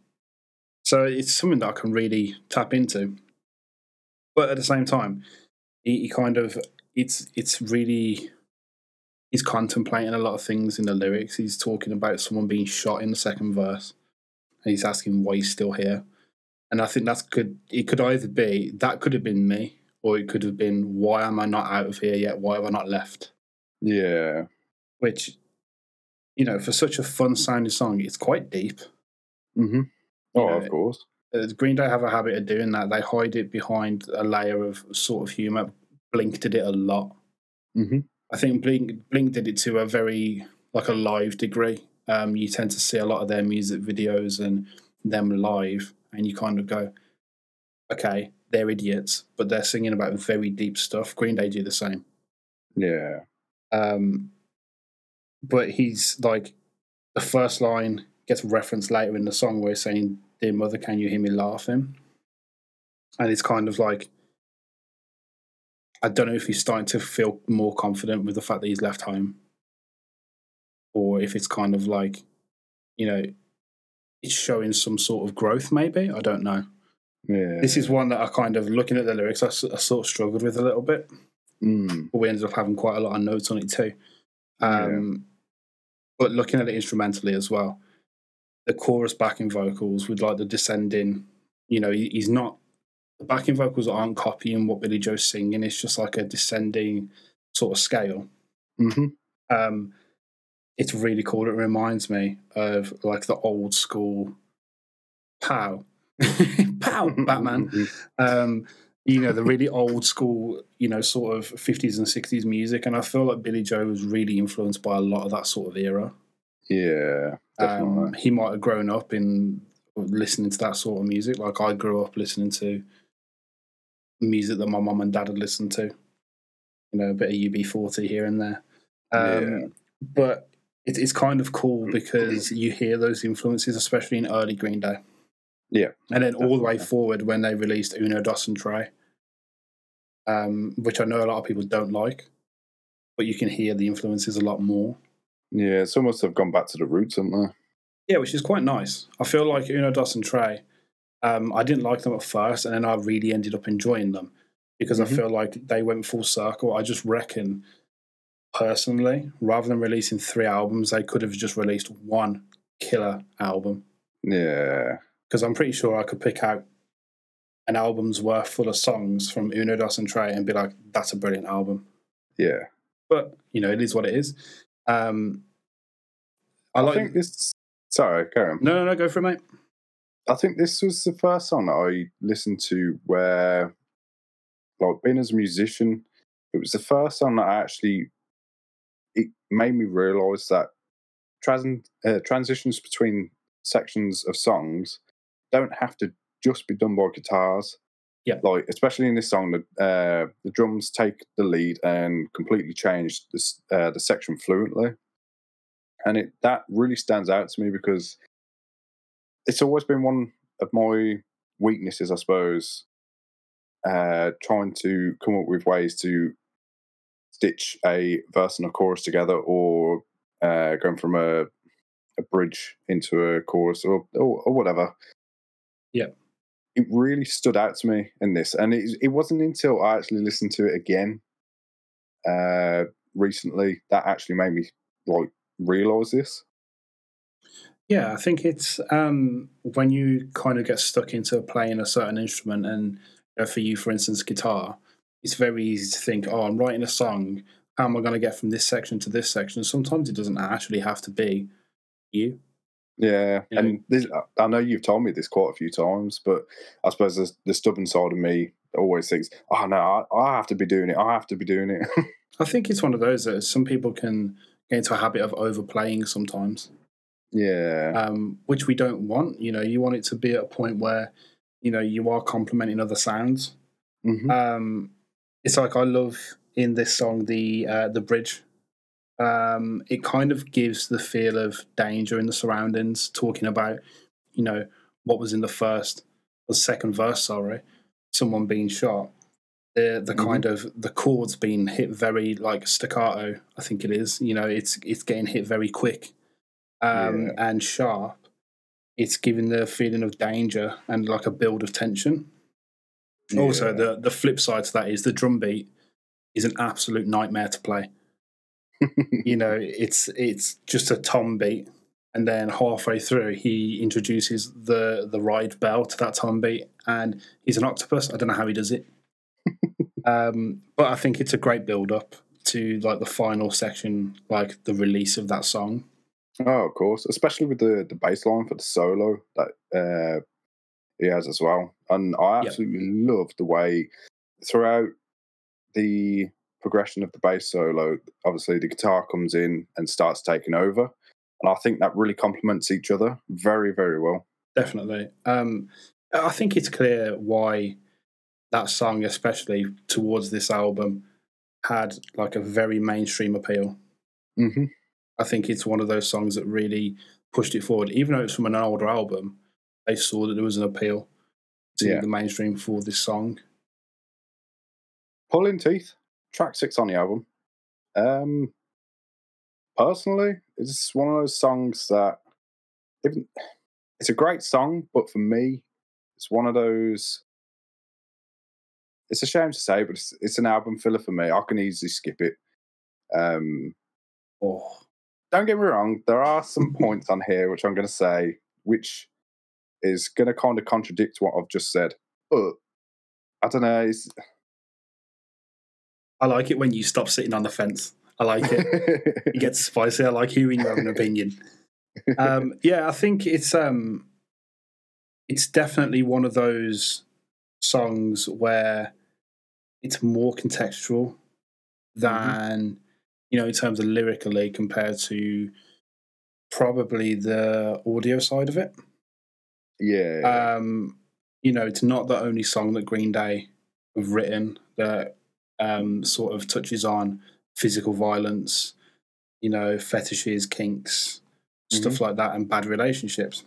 so it's something that I can really tap into, but at the same time, he, he kind of it's it's really he's contemplating a lot of things in the lyrics. He's talking about someone being shot in the second verse, and he's asking why he's still here. And I think that's could it could either be that could have been me, or it could have been why am I not out of here yet? Why have I not left? Yeah. Which, you know, for such a fun sounding song, it's quite deep. Mm-hmm. You Oh, know, of course. uh, Green Day have a habit of doing that. They hide it behind a layer of sort of humor. Blink did it a lot. hmm I think Blink Blink did it to a very like a live degree. Um, you tend to see a lot of their music videos and them live, and you kind of go, okay, they're idiots, but they're singing about very deep stuff. Green Day do the same. Yeah. Um, but he's like, the first line gets referenced later in the song where he's saying, Dear mother, can you hear me laughing? And it's kind of like, I don't know if he's starting to feel more confident with the fact that he's left home, or if it's kind of like, you know, it's showing some sort of growth, maybe. I don't know. Yeah. This is one that I kind of, looking at the lyrics, I sort of struggled with a little bit Mm. but we ended up having quite a lot of notes on it too. Yeah. Um, But looking at it instrumentally as well, the chorus backing vocals with like the descending, you know, he, he's not, the backing vocals aren't copying what Billie Joe's singing, it's just like a descending sort of scale. hmm Um, it's really cool. It reminds me of like the old school pow, pow, Batman um, you know, the really old school, you know, sort of 50s and 60s music. And I feel like Billie Joe was really influenced by a lot of that sort of era. Yeah. Definitely. Um, he might have grown up in listening to that sort of music. Like I grew up listening to music that my mum and dad had listened to, you know, a bit of UB40 here and there. Um, Yeah. But it, it's kind of cool because you hear those influences, especially in early Green Day. Yeah, And then all the way forward when they released Uno Dos and Tré, um, which I know a lot of people don't like, but you can hear the influences a lot more. yeah. Some almost have gone back to the roots, haven't they? Yeah, which is quite nice. I feel like Uno Dos and Tré, um, I didn't like them at first, and then I really ended up enjoying them because Mhm. I feel like they went full circle. I just reckon, personally, rather than releasing three albums, they could have just released one killer album. Yeah. because I'm pretty sure I could pick out an album's worth full of songs from Uno Dos and Tré and be like, that's a brilliant album. Yeah. But you know, it is what it is. Um, I I, like. think this. Sorry, carry on. no, no, no, go for it, mate. I think this was the first song that I listened to where, like, being as a musician, it was the first song that I actually. It made me realise that trans- uh, transitions between sections of songs don't have to just be done by guitars. Yeah. Like, especially in this song, the, uh, the drums take the lead and completely change this, uh, the section fluently. And it that really stands out to me because it's always been one of my weaknesses, I suppose, uh, trying to come up with ways to stitch a verse and a chorus together or uh, going from a, a bridge into a chorus or, or, or whatever. Yeah. It really stood out to me in this. And it, it wasn't until I actually listened to it again uh, recently that actually made me like realize this. Yeah, I think it's um, when you kind of get stuck into playing a certain instrument, and you know, for you, for instance, guitar, it's very easy to think, oh, I'm writing a song. How am I going to get from this section to this section? Sometimes it doesn't actually have to be you. Yeah, You know? and this, I know you've told me this quite a few times, but I suppose the, the stubborn side of me always thinks, "Oh no, I, I have to be doing it. I have to be doing it." I think it's one of those that some people can get into a habit of overplaying sometimes, yeah, um, which we don't want. You know, you want it to be at a point where, you know, you are complementing other sounds. hmm Um, it's like I love in this song the uh, the bridge Um, it kind of gives the feel of danger in the surroundings, talking about, you know, what was in the first or second verse, sorry, someone being shot. The the Mhm. kind of the chords being hit very like staccato, I think it is. You know, it's it's getting hit very quick um, Yeah. and sharp. It's giving the feeling of danger and like a build of tension. Also, the the flip side to that is the drum beat is an absolute nightmare to play. you know, it's it's just a tom beat, and then halfway through he introduces the the ride bell to that tom beat, and he's an octopus. I don't know how he does it, um, but I think it's a great build up to like the final section, like the release of that song. Oh, of course, especially with the the bass line for the solo that uh, he has as well, and I Yep. absolutely love the way throughout the progression of the bass solo. Obviously, the guitar comes in and starts taking over, and I think that really complements each other very, very well. Definitely. Um, I think it's clear why that song, especially towards this album, had like a very mainstream appeal. hmm I think it's one of those songs that really pushed it forward. Even though it's from an older album, they saw that there was an appeal to Yeah. the mainstream for this song. Pulling Teeth, track six on the album. Um, personally, it's one of those songs that even it's a great song, but for me, it's one of those. It's a shame to say, but it's, it's an album filler for me. I can easily skip it. Um, Oh, don't get me wrong, there are some points on here which I'm going to say, which is going to kind of contradict what I've just said. But I don't know. It's, I like it when you stop sitting on the fence. I like it. it gets spicy. I like hearing your own opinion. um, yeah, I think it's um, it's definitely one of those songs where it's more contextual than you know in terms of lyrically compared to probably the audio side of it. yeah. Um, you know, it's not the only song that Green Day have written that um, sort of touches on physical violence, you know, fetishes, kinks, stuff like that, and bad relationships.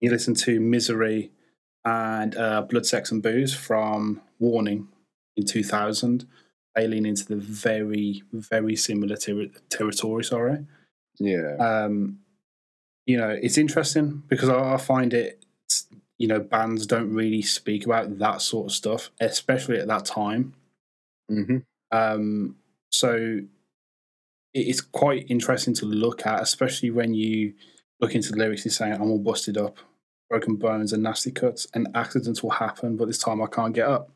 You listen to Misery and uh, Blood, Sex, and Booze from Warning in 2000. They lean into the very, very similar ter- territory, sorry yeah. um, you know, it's interesting because I, I find it, you know, bands don't really speak about that sort of stuff, especially at that time. hmm Um, so it's quite interesting to look at, especially when you look into the lyrics. He's saying, "I'm all busted up, broken bones, and nasty cuts, and accidents will happen, but this time I can't get up."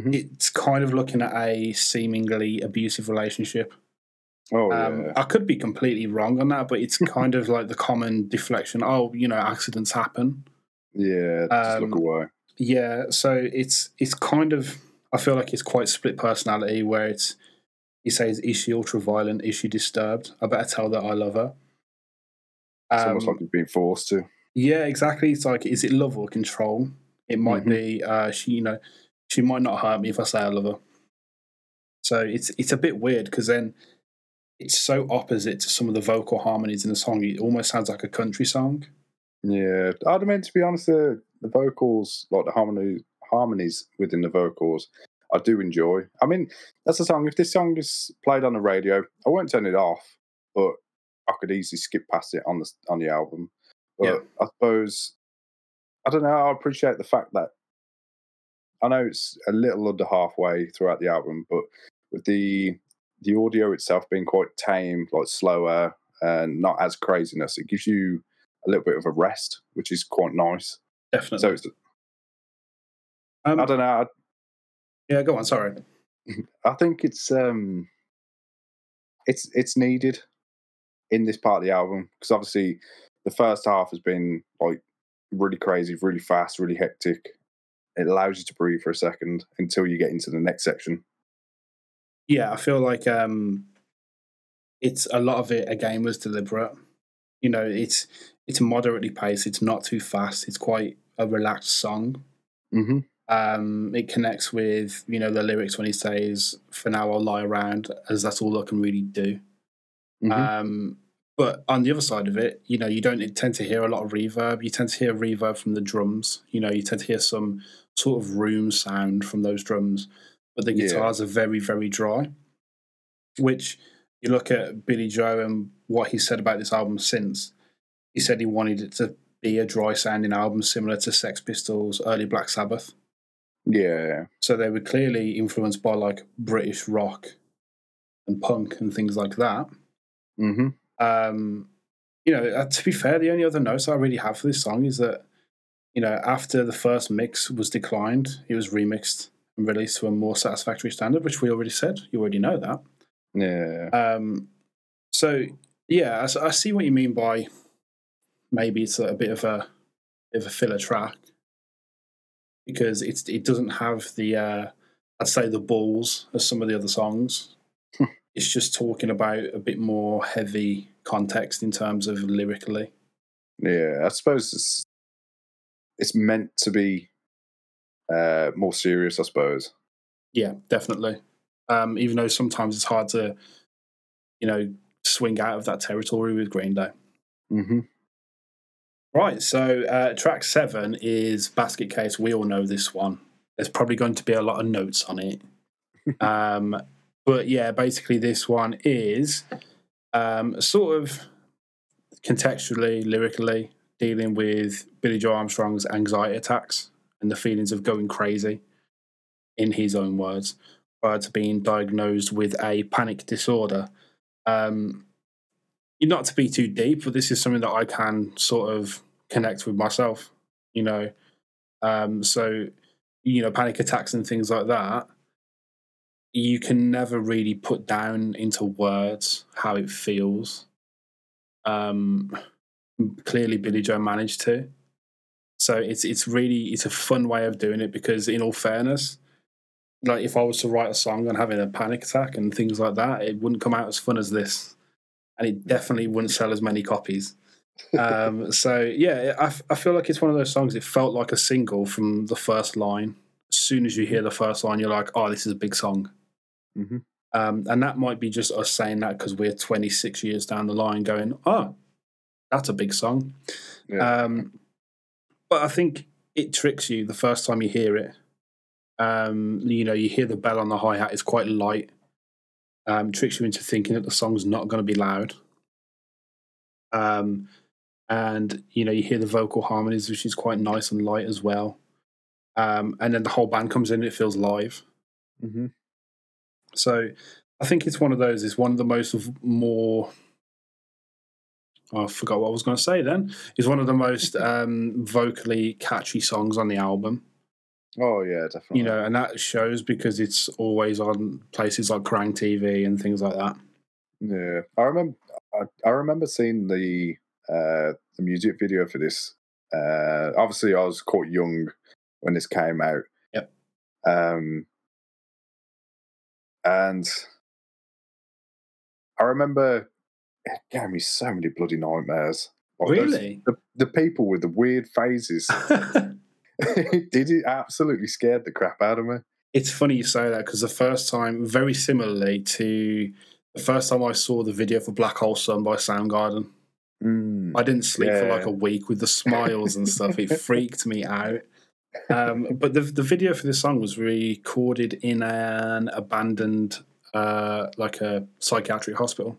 Hmm It's kind of looking at a seemingly abusive relationship. Oh Um, yeah. I could be completely wrong on that, but it's kind of like the common deflection. Oh, you know, accidents happen. Yeah. Just look um, away. Yeah, so it's it's kind of I feel like it's quite split personality where it's he says is she ultra violent, is she disturbed? I better tell that I love her. It's almost Um, like you've been forced to. yeah, exactly. It's like is it love or control? It might Mhm. be uh, she, you know, she might not hurt me if I say I love her. So it's it's a bit weird because then it's so opposite to some of the vocal harmonies in the song. It almost sounds like a country song. Yeah. I mean, to be honest, the, the vocals, like the harmony, harmonies within the vocals, I do enjoy. I mean, that's a song. If this song is played on the radio, I won't turn it off, but I could easily skip past it on the on the album. But Yeah. I suppose I don't know. I appreciate the fact that I know it's a little under halfway throughout the album, but with the the audio itself being quite tame, like slower and not as craziness, it gives you a little bit of a rest, which is quite nice. Definitely. So it's, um, I don't know. yeah, go on. Sorry. I, I think it's um, it's it's needed in this part of the album because obviously the first half has been like really crazy, really fast, really hectic. It allows you to breathe for a second until you get into the next section. Yeah, I feel like um, it's a lot of it again was deliberate. You know, it's it's moderately paced. It's not too fast. It's quite a relaxed song. Mm-hmm. Um, it connects with you know the lyrics when he says, "For now, I'll lie around as that's all I can really do." Mhm. Um, but on the other side of it, you know, you don't tend to hear a lot of reverb. You tend to hear reverb from the drums. You know, you tend to hear some sort of room sound from those drums, but the Yeah. guitars are very, very dry. Which you look at Billie Joe and what he said about this album since. He said he wanted it to be a dry sounding album similar to Sex Pistols' early Black Sabbath. Yeah. So they were clearly influenced by like British rock and punk and things like that. hmm Um, you know, uh, to be fair, the only other notes I really have for this song is that, you know, after the first mix was declined, it was remixed and released to a more satisfactory standard, which we already said. You already know that. Yeah. Um, so yeah, I see what you mean by maybe it's a bit of a bit of a filler track because it's it doesn't have the uh, I'd say the balls as some of the other songs. it's just talking about a bit more heavy context in terms of lyrically. Yeah. I suppose it's it's meant to be uh, more serious. I suppose. Yeah, definitely. Um, even though sometimes it's hard to, you know, swing out of that territory with Green Day. hmm Right, so uh, track seven is Basket Case. We all know this one. There's probably going to be a lot of notes on it. um, but yeah, basically, this one is um, sort of contextually, lyrically, dealing with Billie Joe Armstrong's anxiety attacks and the feelings of going crazy, in his own words, prior to being diagnosed with a panic disorder. Um, not to be too deep, but this is something that I can sort of connect with myself, you know. Um, so, you know, panic attacks and things like that, you can never really put down into words how it feels. Um, clearly, Billie Joe managed to. So it's it's really it's a fun way of doing it because, in all fairness, like if I was to write a song on having a panic attack and things like that, it wouldn't come out as fun as this and it definitely wouldn't sell as many copies. Um, so yeah, I, I feel like it's one of those songs. It felt like a single from the first line. As soon as you hear the first line, you're like, "Oh, this is a big song." hmm Um, and that might be just us saying that because we're 26 years down the line, going, "Oh, that's a big song." Yeah. Um, but I think it tricks you the first time you hear it. Um, you know, you hear the bell on the hi hat; it's quite light. Um, tricks you into thinking that the song's not going to be loud. Um, and you know, you hear the vocal harmonies, which is quite nice and light as well. Um, and then the whole band comes in; and it feels live. hmm So I think it's one of those. It's one of the most more. I forgot what I was going to say. Then it's one of the most um, vocally catchy songs on the album. Oh yeah, definitely. You know, and that shows because it's always on places like Kerrang TV and things like that. Yeah, I remember. I, I remember seeing the uh, the music video for this. Uh, obviously, I was quite young when this came out. Yep. Um, and I remember it gave me so many bloody nightmares. Like those- Really? the the people with the weird faces. Did it absolutely scared the crap out of me? it's funny you say that because the first time, very similarly to the first time I saw the video for Black Hole Sun by Soundgarden, Mm. I didn't sleep for like a week with the smiles and stuff. It freaked me out. Um, but the the video for this song was recorded in an abandoned, uh, like a psychiatric hospital.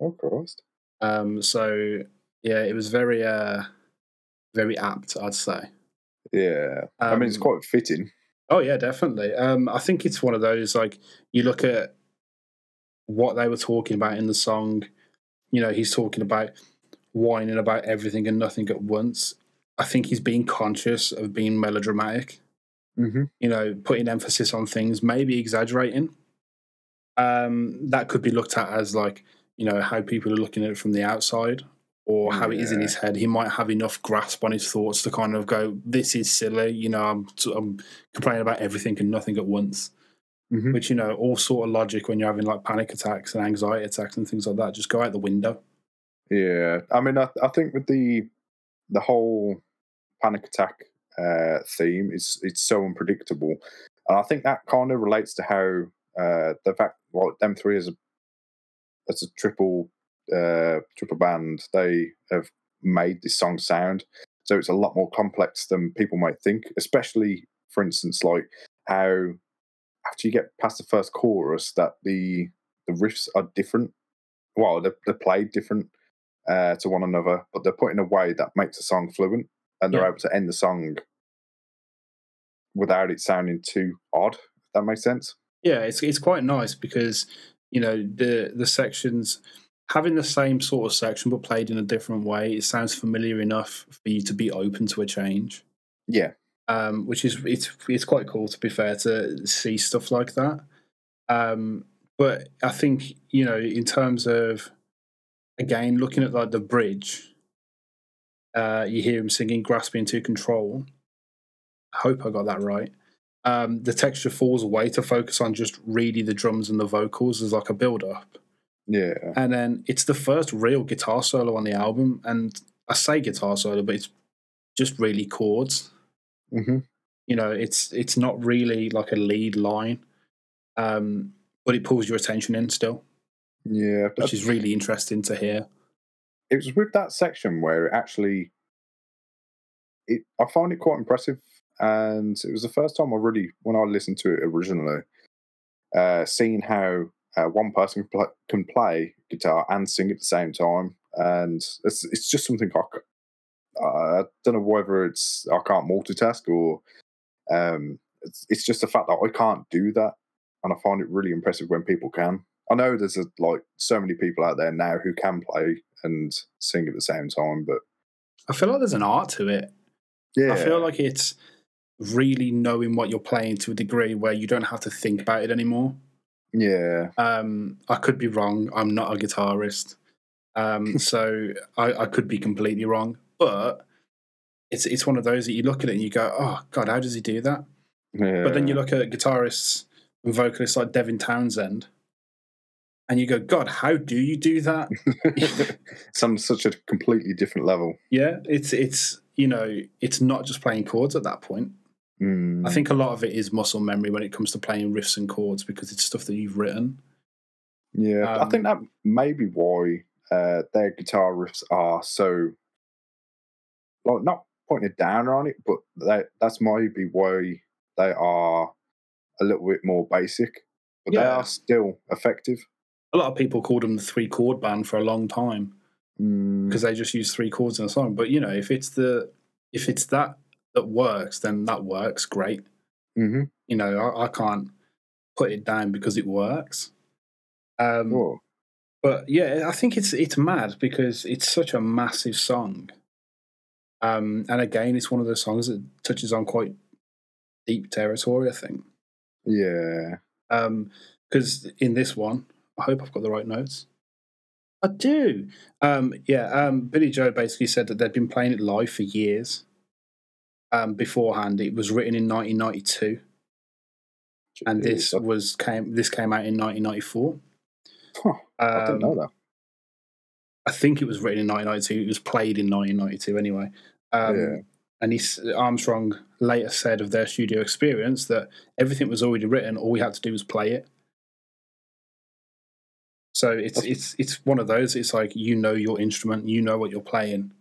Oh Christ! Um, so yeah, it was very, uh, very apt, I'd say. Yeah, I mean it's Um, quite fitting. Oh yeah, definitely. Um, I think it's one of those like you look at what they were talking about in the song. You know, he's talking about whining about everything and nothing at once. I think he's being conscious of being melodramatic. hmm You know, putting emphasis on things, maybe exaggerating. Um, that could be looked at as like you know how people are looking at it from the outside, or how it is in his head. He might have enough grasp on his thoughts to kind of go, "This is silly." You know, I'm I'm complaining about everything and nothing at once hmm which you know all sort of logic when you're having like panic attacks and anxiety attacks and things like that just go out the window Yeah, I mean, I, I think with the the whole panic attack uh, theme, it's it's so unpredictable, and I think that kind of relates to how uh, the fact well, them three as a as a triple uh, Triple Band, they have made this song sound. So it's a lot more complex than people might think, especially, for instance, like how after you get past the first chorus, that the the riffs are different. Well, they're, they're played different uh, to one another, but they're put in a way that makes the song fluent, and they're Yeah. able to end the song without it sounding too odd. If that makes sense. Yeah, it's it's quite nice because you know the the sections having the same sort of section but played in a different way. It sounds familiar enough for you to be open to a change. Yeah, um, which is it's it's quite cool to be fair to see stuff like that. Um, but I think you know in terms of again looking at like the bridge, uh, you hear him singing "Grasping to Control." I hope I got that right. Um, the texture falls away to focus on just really the drums and the vocals as like a build up. yeah, And then it's the first real guitar solo on the album. And I say guitar solo, but it's just really chords hmm you know it's it's not really like a lead line um but it pulls your attention in still yeah. which is really interesting to hear it was with that section where it actually it I found it quite impressive and it was the first time I really when I listened to it originally uh seeing how uh, one person can, pl- can play guitar and sing at the same time and it's it's just something I, I don't know whether it's I can't multitask or um it's, it's just the fact that I can't do that and I find it really impressive when people can. I know there's a, like so many people out there now who can play and sing at the same time, but i feel like there's an art to it. Yeah, i feel like it's really knowing what you're playing to a degree where you don't have to think about it anymore yeah, um i could be wrong i'm not a guitarist um so I, I could be completely wrong but it's it's one of those that you look at it and you go oh god how does he do that yeah. But then you look at guitarists and vocalists like Devin Townsend, and you go, God, how do you do that? it's on such a completely different level. yeah, it's it's you know, it's not just playing chords at that point. Mm, I think a lot of it is muscle memory when it comes to playing riffs and chords because it's stuff that you've written. yeah, I um, think that may be why uh, their guitar riffs are so like not pointing it down on it, but that that's maybe why they are a little bit more basic, but they are still effective. A lot of people called them the three chord band for a long time Mm, because they just use three chords in a song. But you know, if it's the if it's that that works, then that works great. mhm, You know, I, I can't put it down because it works. Um, but yeah, I think it's it's mad because it's such a massive song. Um, and again, it's one of those songs that touches on quite deep territory. I think Yeah. because in this one, I hope I've got the right notes. I do. Um, yeah, um, Billie Joe basically said that they'd been playing it live for years. Um, beforehand, it was written in 1992, and this was came this came out in 1994. Huh, I didn't know Um, that. I think it was written in 1992. It was played in 1992 anyway. Um, Yeah. And he, Armstrong later said of their studio experience that everything was already written. All we had to do was play it. So it's That's- it's it's one of those. It's like you know your instrument, you know what you're playing.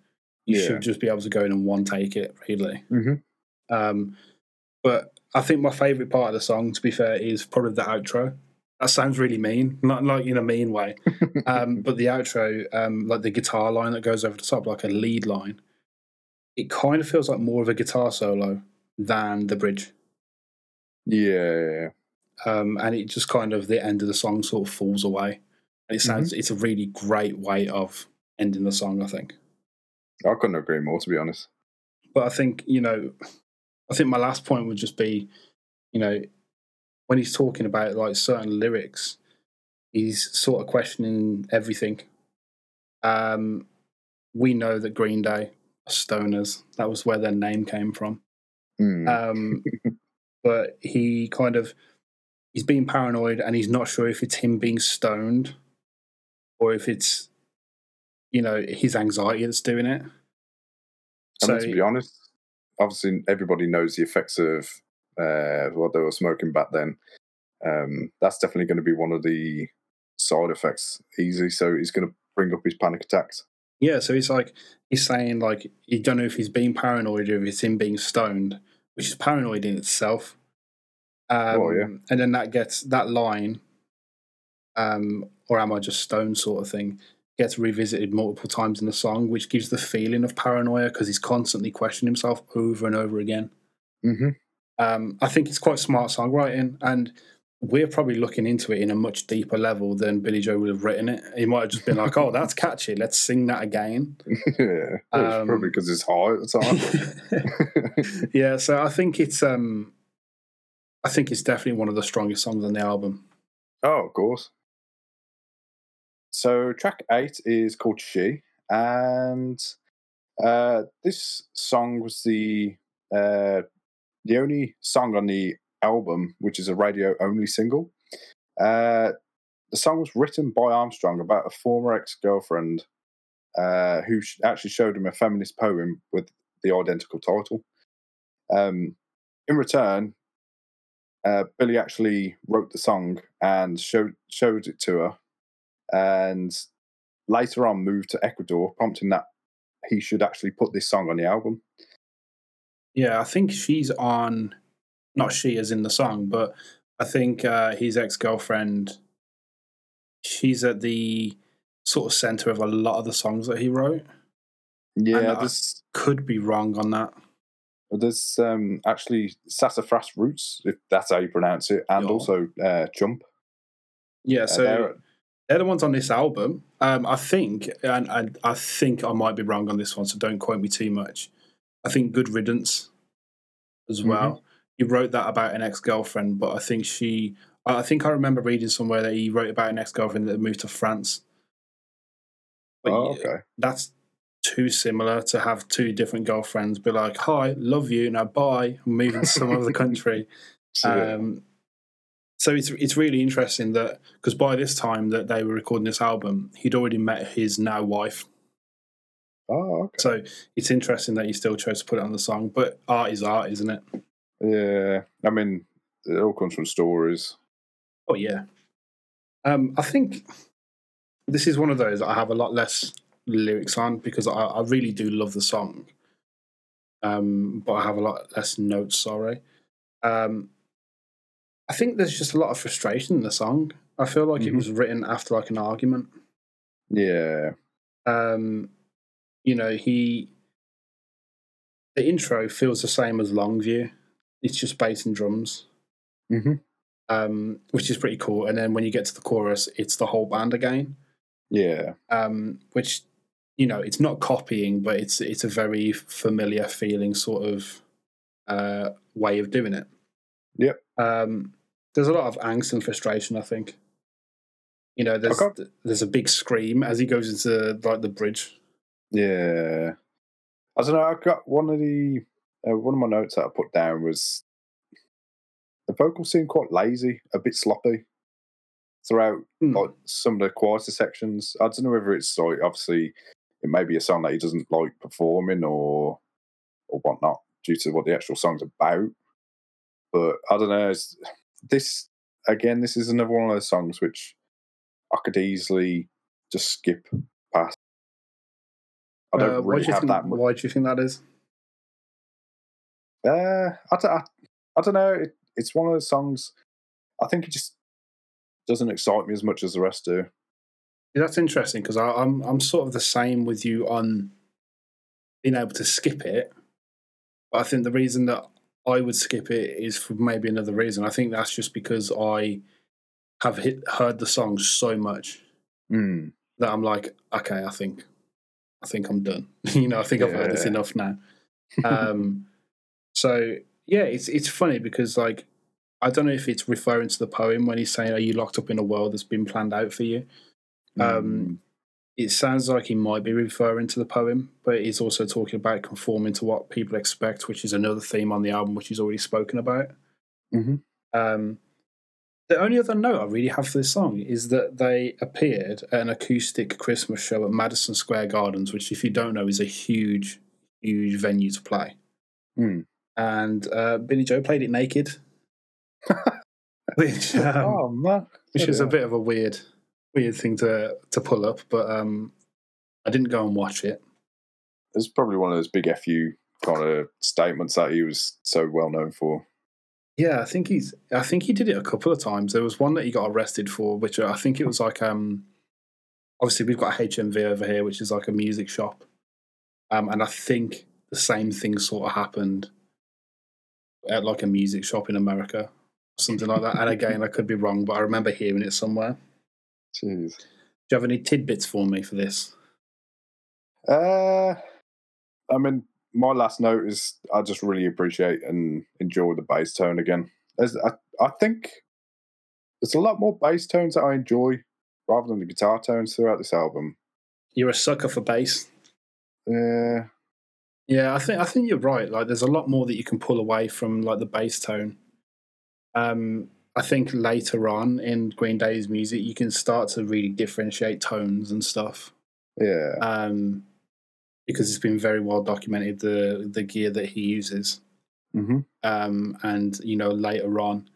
You Yeah. should just be able to go in and one take it, really. Mhm. Um, but I think my favorite part of the song, to be fair, is probably the outro. That sounds really mean, not like in a mean way um, but the outro, um, like the guitar line that goes over the top, like a lead line, it kind of feels like more of a guitar solo than the bridge. Yeah. Um, and it just kind of the end of the song sort of falls away. And it sounds it's a really great way of ending the song, I think. I couldn't agree more, to be honest. But I think, you know, I think my last point would just be, you know, when he's talking about like certain lyrics, he's sort of questioning everything. Um, we know that Green Day are stoners. That was where their name came from. Mm. Um, but he kind of he's being paranoid, and he's not sure if it's him being stoned or if it's you know his anxiety that's doing it. I So mean, to be honest, obviously everybody knows the effects of uh, what they were smoking back then. Um, that's definitely going to be one of the side effects easy. So he's going to bring up his panic attacks. Yeah, so he's like he's saying like you don't know if he's being paranoid or if it's him being stoned, which is paranoid in itself. Um, Oh, yeah. And then that gets that line, um, or am I just stoned sort of thing, gets revisited multiple times in the song, which gives the feeling of paranoia because he's constantly questioning himself over and over again. hmm Um, I think it's quite smart songwriting, and we're probably looking into it in a much deeper level than Billie Joe would have written it. He might have just been like, "Oh, that's catchy. Let's sing that again." yeah, Um, probably because it's high at the time. yeah, so I think it's um, I think it's definitely one of the strongest songs on the album. oh, of course. So track eight is called "She," and uh, this song was the uh, the only song on the album which is a radio only single. Uh, the song was written by Armstrong about a former ex girlfriend uh, who actually showed him a feminist poem with the identical title. Um, in return, uh, Billie actually wrote the song and showed showed it to her, and later on moved to Ecuador, prompting that he should actually put this song on the album. Yeah, I think she's on, not she as in the song, but I think uh, his ex girlfriend. She's at the sort of center of a lot of the songs that he wrote. Yeah, I- there's Could be wrong on that. there's um, actually Sassafras Roots, if that's how you pronounce it, and Yeah. also uh, Chump. Yeah, Uh, so they're- they're the ones on this album. Um, I think, and, and I think I might be wrong on this one, so don't quote me too much. I think Good Riddance as Mm-hmm. well. He wrote that about an ex girlfriend, but I think she. I think I remember reading somewhere that he wrote about an ex girlfriend that moved to France. But oh, okay. that's too similar to have two different girlfriends be like, "Hi, love you, now bye, I'm moving to some other country." Um, so it's it's really interesting that because by this time that they were recording this album, he'd already met his now wife. oh, okay. So it's interesting that he still chose to put it on the song. But art is art, isn't it? Yeah, I mean, it all comes from stories. Oh yeah. Um, I think this is one of those I have a lot less lyrics on because I, I really do love the song. Um, but I have a lot less notes. Sorry. Um, I think there's just a lot of frustration in the song. I feel like it Mhm. was written after like an argument. Yeah, um, you know, he the intro feels the same as Longview. It's just bass and drums, Mhm. um, which is pretty cool. And then when you get to the chorus, it's the whole band again, yeah, um, which you know, it's not copying, but it's it's a very familiar feeling sort of uh, way of doing it. Yep. Um, there's a lot of angst and frustration. I think. You know, there's Okay. there's a big scream as he goes into like the bridge. yeah. I don't know. I got one of the uh, one of my notes that I put down was the vocals seem quite lazy, a bit sloppy throughout Hmm. like some of the quieter sections. I don't know whether it's like obviously it may be a song that he doesn't like performing or or whatnot due to what the actual song's about. But I don't know. It's, this again, this is another one of those songs which I could easily just skip past. I don't Uh, why really do you have think, that much. Why do you think that is? Uh, I, don't, I, I don't know. It, it's one of those songs. I think it just doesn't excite me as much as the rest do. Yeah, that's interesting because I'm I'm sort of the same with you on being able to skip it. But I think the reason that I would skip it is for maybe another reason. I think that's just because I have hit, heard the song so much Mm. that I'm like, okay, I think I think I'm done. you know, I think I've heard this enough now. Um, so yeah, it's it's funny because like I don't know if it's referring to the poem when he's saying, "Are you locked up in a world that's been planned out for you?" Um, it sounds like he might be referring to the poem, but he's also talking about conforming to what people expect, which is another theme on the album, which he's already spoken about. Mhm. Um, the only other note I really have for this song is that they appeared at an acoustic Christmas show at Madison Square Gardens, which, if you don't know, is a huge, huge venue to play. Hmm. And uh, Billie Joe played it naked, which um, oh man, which is a bit of a weird weird thing to to pull up, but um, I didn't go and watch it. It's probably one of those big fu kind of statements that he was so well known for. Yeah, I think he's. I think he did it a couple of times. There was one that he got arrested for, which I think it was like um. Obviously, we've got HMV over here, which is like a music shop, um, and I think the same thing sort of happened at like a music shop in America, something like that. and again, I could be wrong, but I remember hearing it somewhere. Jeez. Do you have any tidbits for me for this? Uh, I mean, my last note is I just really appreciate and enjoy the bass tone again. As I, I think there's a lot more bass tones that I enjoy rather than the guitar tones throughout this album. You're a sucker for bass. Yeah, Yeah, I think I think you're right. Like, there's a lot more that you can pull away from like the bass tone. Um, I think later on in Green Day's music, you can start to really differentiate tones and stuff. yeah, Um, because it's been very well documented the the gear that he uses. hmm Um, and you know later on,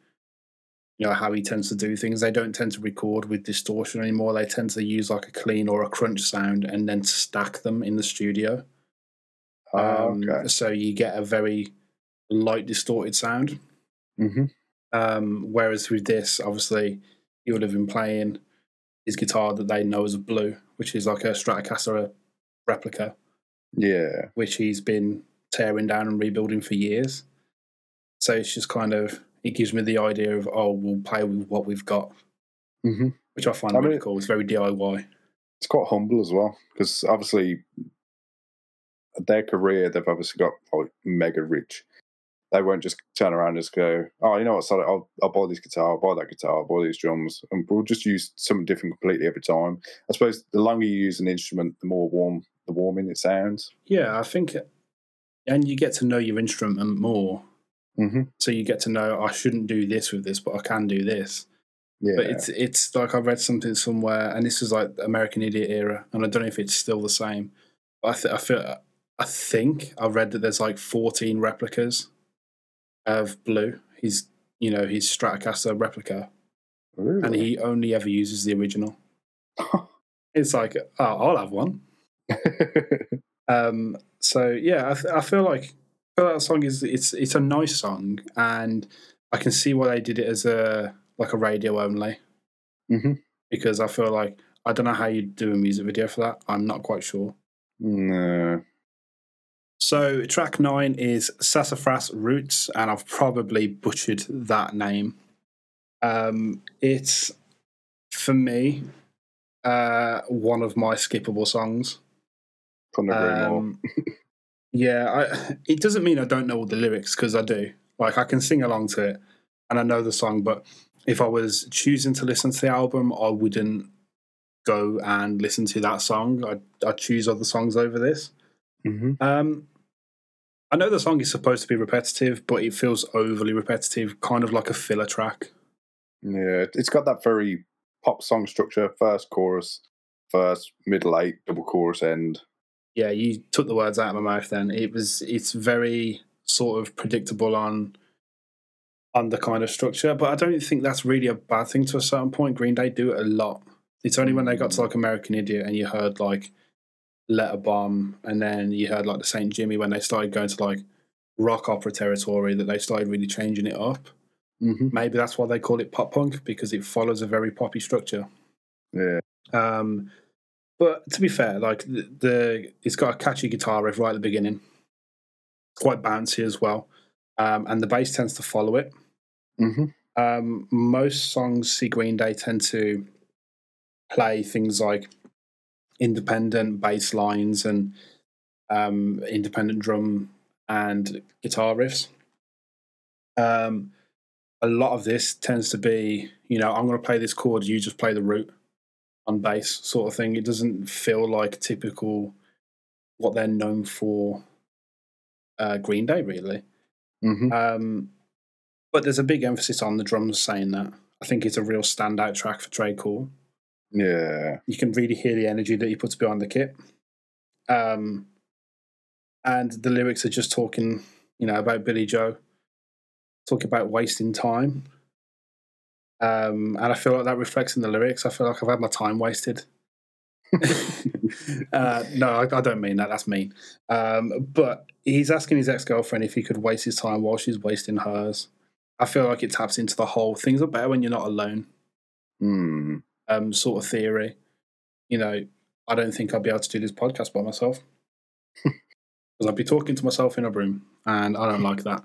you know how he tends to do things. They don't tend to record with distortion anymore. They tend to use like a clean or a crunch sound and then stack them in the studio. Oh, Um, okay. So you get a very light distorted sound. hmm Um, whereas with this, obviously, he would have been playing his guitar that they know as a blue, which is like a Stratocaster replica, Yeah, which he's been tearing down and rebuilding for years. So it's just kind of it gives me the idea of oh, we'll play with what we've got, hmm which I find I really mean- cool. It's very DIY. it's quite humble as well because obviously their career they've obviously got like mega rich. They won't just turn around and just go, oh, you know what, sorry, I'll, I'll buy this guitar, I'll buy that guitar, I'll buy these drums, and we'll just use something different completely every time. I suppose the longer you use an instrument, the more warm, the warming it sounds. Yeah, I think, and you get to know your instrument more. hmm So you get to know I shouldn't do this with this, but I can do this. Yeah, But it's it's like I read something somewhere, and this was like the American Idiot era, and I don't know if it's still the same. But I, th- I feel I think I read that there's like 14 replicas of Blue. He's you know his Stratocaster replica, and he only ever uses the original. It's like oh, I'll have one. Um, so yeah, I, th- I feel like I feel that song is it's it's a nice song, and I can see why they did it as a like a radio only. hmm because I feel like I don't know how you do a music video for that. I'm not quite sure. No. So track nine is Sassafras Roots, and I've probably butchered that name. Um, it's for me uh, one of my skippable songs. Couldn't agree more. Um, yeah, I, it doesn't mean I don't know all the lyrics because I do. Like I can sing along to it, and I know the song. But if I was choosing to listen to the album, I wouldn't go and listen to that song. I'd, I'd choose other songs over this. Hmm Um, I know the song is supposed to be repetitive, but it feels overly repetitive, kind of like a filler track. Yeah, it's got that very pop song structure: first chorus, first middle eight, double chorus end. Yeah, you took the words out of my mouth. Then it was. It's very sort of predictable on on the kind of structure, but I don't think that's really a bad thing. To a certain point, Green Day do it a lot. It's only when they got to like American Idiot and you heard like Letter Bomb, and then you heard like the Saint Jimmy when they started going to like rock opera territory that they started really changing it up. Mm-hmm. Maybe that's why they call it pop punk because it follows a very poppy structure. Yeah, Um, but to be fair, like the, the it's got a catchy guitar riff right at the beginning, quite bouncy as well, um, and the bass tends to follow it. hmm Um, most songs see Green Day tend to play things like independent bass lines and um, independent drum and guitar riffs. Um, a lot of this tends to be, you know, I'm going to play this chord, you just play the root on bass, sort of thing. It doesn't feel like typical what they're known for. Uh, Green Day, really. hmm Um, but there's a big emphasis on the drums saying that. I think it's a real standout track for Tré Cool. Yeah, You can really hear the energy that he puts behind the kit. Um, and the lyrics are just talking, you know, about Billie Joe, talking about wasting time. Um, and I feel like that reflects in the lyrics. I feel like I've had my time wasted. uh, no, I, I, don't mean that. That's mean. Um, but he's asking his ex girlfriend if he could waste his time while she's wasting hers. I feel like it taps into the whole things are better when you're not alone. Mm. Um, sort of theory. You know, I don't think I'd be able to do this podcast by myself because I'd be talking to myself in a room, and I don't like that.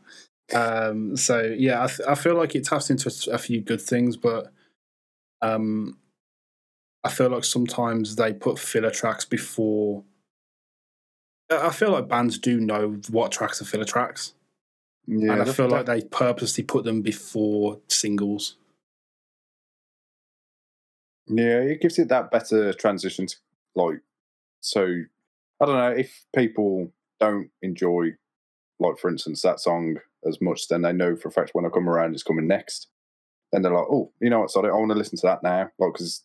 Um, so yeah, I, th- I feel like it taps into a, a few good things, but um, I feel like sometimes they put filler tracks before. I feel like bands do know what tracks are filler tracks. Yeah, and I feel like they purposely put them before singles. Yeah, it gives it that better transition to like so I don't know, if people don't enjoy like for instance that song as much, then they know for a fact when I come around it's coming next. Then they're like, Oh, you know what, sorry, I want to listen to that now. Like because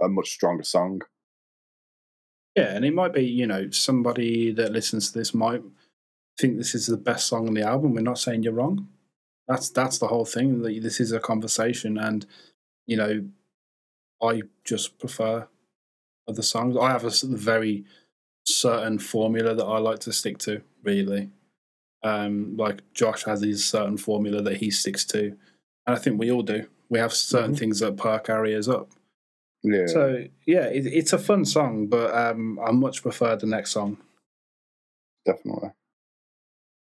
a much stronger song. Yeah, and it might be, you know, somebody that listens to this might think this is the best song on the album. We're not saying you're wrong. That's that's the whole thing. This is a conversation, and you know, I just prefer other songs. I have a very certain formula that I like to stick to. Really, um, like Josh has his certain formula that he sticks to, and I think we all do. We have certain mm-hmm. things that perk our ears up. Yeah. So yeah, it, it's a fun song, but um, I much prefer the next song. Definitely.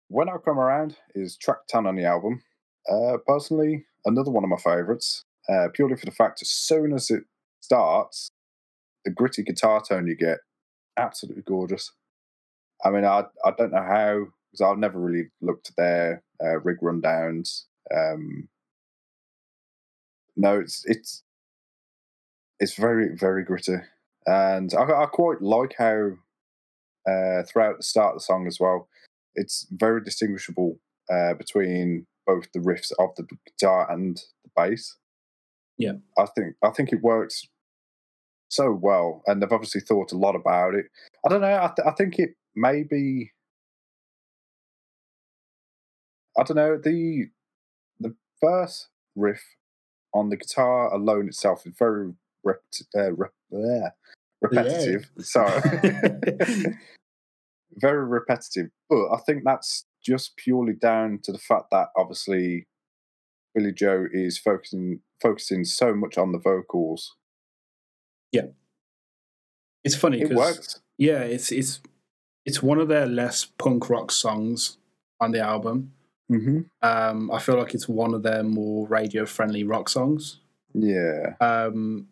When I Come Around is track 10 on the album. Uh, personally, another one of my favourites, uh, purely for the fact as soon as it starts, the gritty guitar tone you get, absolutely gorgeous. I mean, I, I don't know how, because I've never really looked at their uh, rig rundowns. Um, no, it's it's it's very very gritty, and I, I quite like how uh, throughout the start of the song as well, it's very distinguishable uh, between both the riffs of the guitar and the bass. Yeah, I think I think it works so well, and they've obviously thought a lot about it. I don't know. I, th- I think it may be. I don't know the the first riff on the guitar alone itself is very rep- uh, rep- uh, repetitive. Yeah. Sorry. very repetitive. But I think that's just purely down to the fact that obviously Billie Joe is focusing focusing so much on the vocals. Yeah, it's funny because it yeah, it's it's it's one of their less punk rock songs on the album. Mm-hmm. Um, I feel like it's one of their more radio friendly rock songs. Yeah. Um,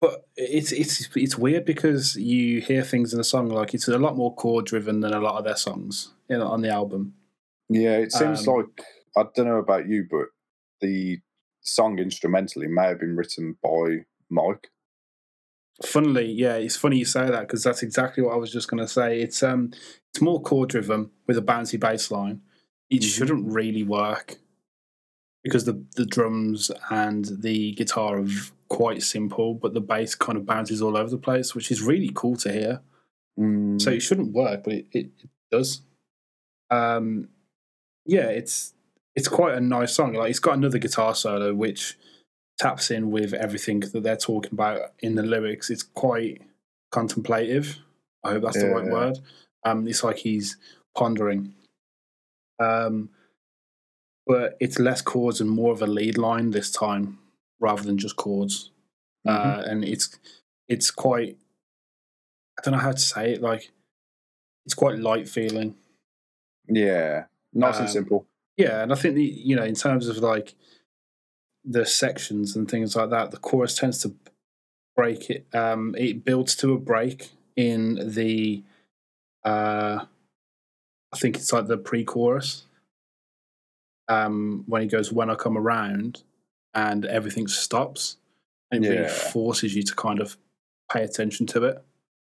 but it's it's it's weird because you hear things in the song like it's a lot more chord driven than a lot of their songs you know, on the album. Yeah, it seems um, like I don't know about you, but the song instrumentally may have been written by Mike. Funnily, yeah, it's funny you say that because that's exactly what I was just going to say. It's um, it's more chord driven with a bouncy bass line. It mm-hmm. shouldn't really work because the the drums and the guitar are quite simple, but the bass kind of bounces all over the place, which is really cool to hear. Mm. So it shouldn't work, but it, it, it does. Um, yeah, it's it's quite a nice song. Like it's got another guitar solo which taps in with everything that they're talking about in the lyrics. It's quite contemplative. I hope that's yeah, the right yeah. word. Um, it's like he's pondering. Um, but it's less chords and more of a lead line this time rather than just chords. Mm-hmm. Uh, and it's it's quite I don't know how to say it like it's quite light feeling. Yeah, nice um, and simple. Yeah, and I think the you know in terms of like the sections and things like that, the chorus tends to break it. Um, it builds to a break in the. Uh, I think it's like the pre-chorus um, when he goes "When I Come Around," and everything stops, and it yeah. really forces you to kind of pay attention to it,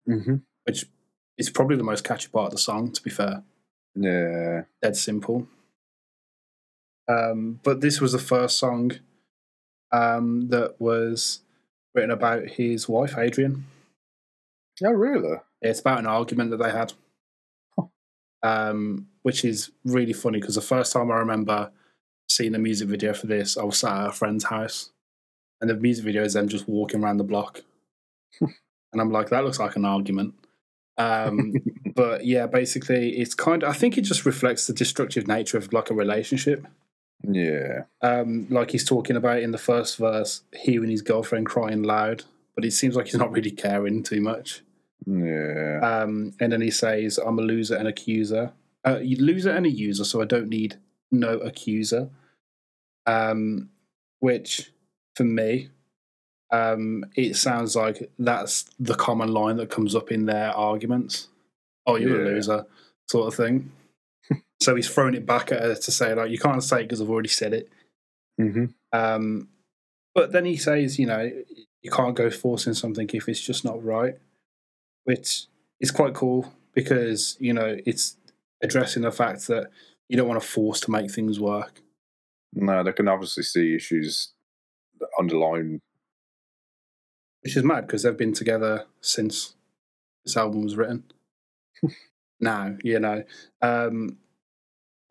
mm-hmm. which is probably the most catchy part of the song. To be fair, yeah, dead simple. Um, but this was the first song um, that was written about his wife, Adrienne. Oh, really? It's about an argument that they had um, which is really funny because the first time I remember seeing the music video for this, I was sat at a friend's house, and the music video is them just walking around the block, and I'm like, that looks like an argument. Um, but yeah, basically, it's kind. Of, I think it just reflects the destructive nature of like a relationship. Yeah. Um, like he's talking about in the first verse, hearing his girlfriend crying loud, but it seems like he's not really caring too much. Yeah. Um, and then he says, "I'm a loser and accuser, uh, loser and a user, so I don't need no accuser." Um, which for me, um, it sounds like that's the common line that comes up in their arguments. Oh, you're Yeah. a loser, sort of thing. So he's throwing it back at her to say, like, you can't say it because I've already said it. hmm Um, but then he says, you know, you can't go forcing something if it's just not right, which is quite cool because, you know, it's addressing the fact that you don't want to force to make things work. No, they can obviously see issues underlying. which is mad because they've been together since this album was written. now, you know. Um,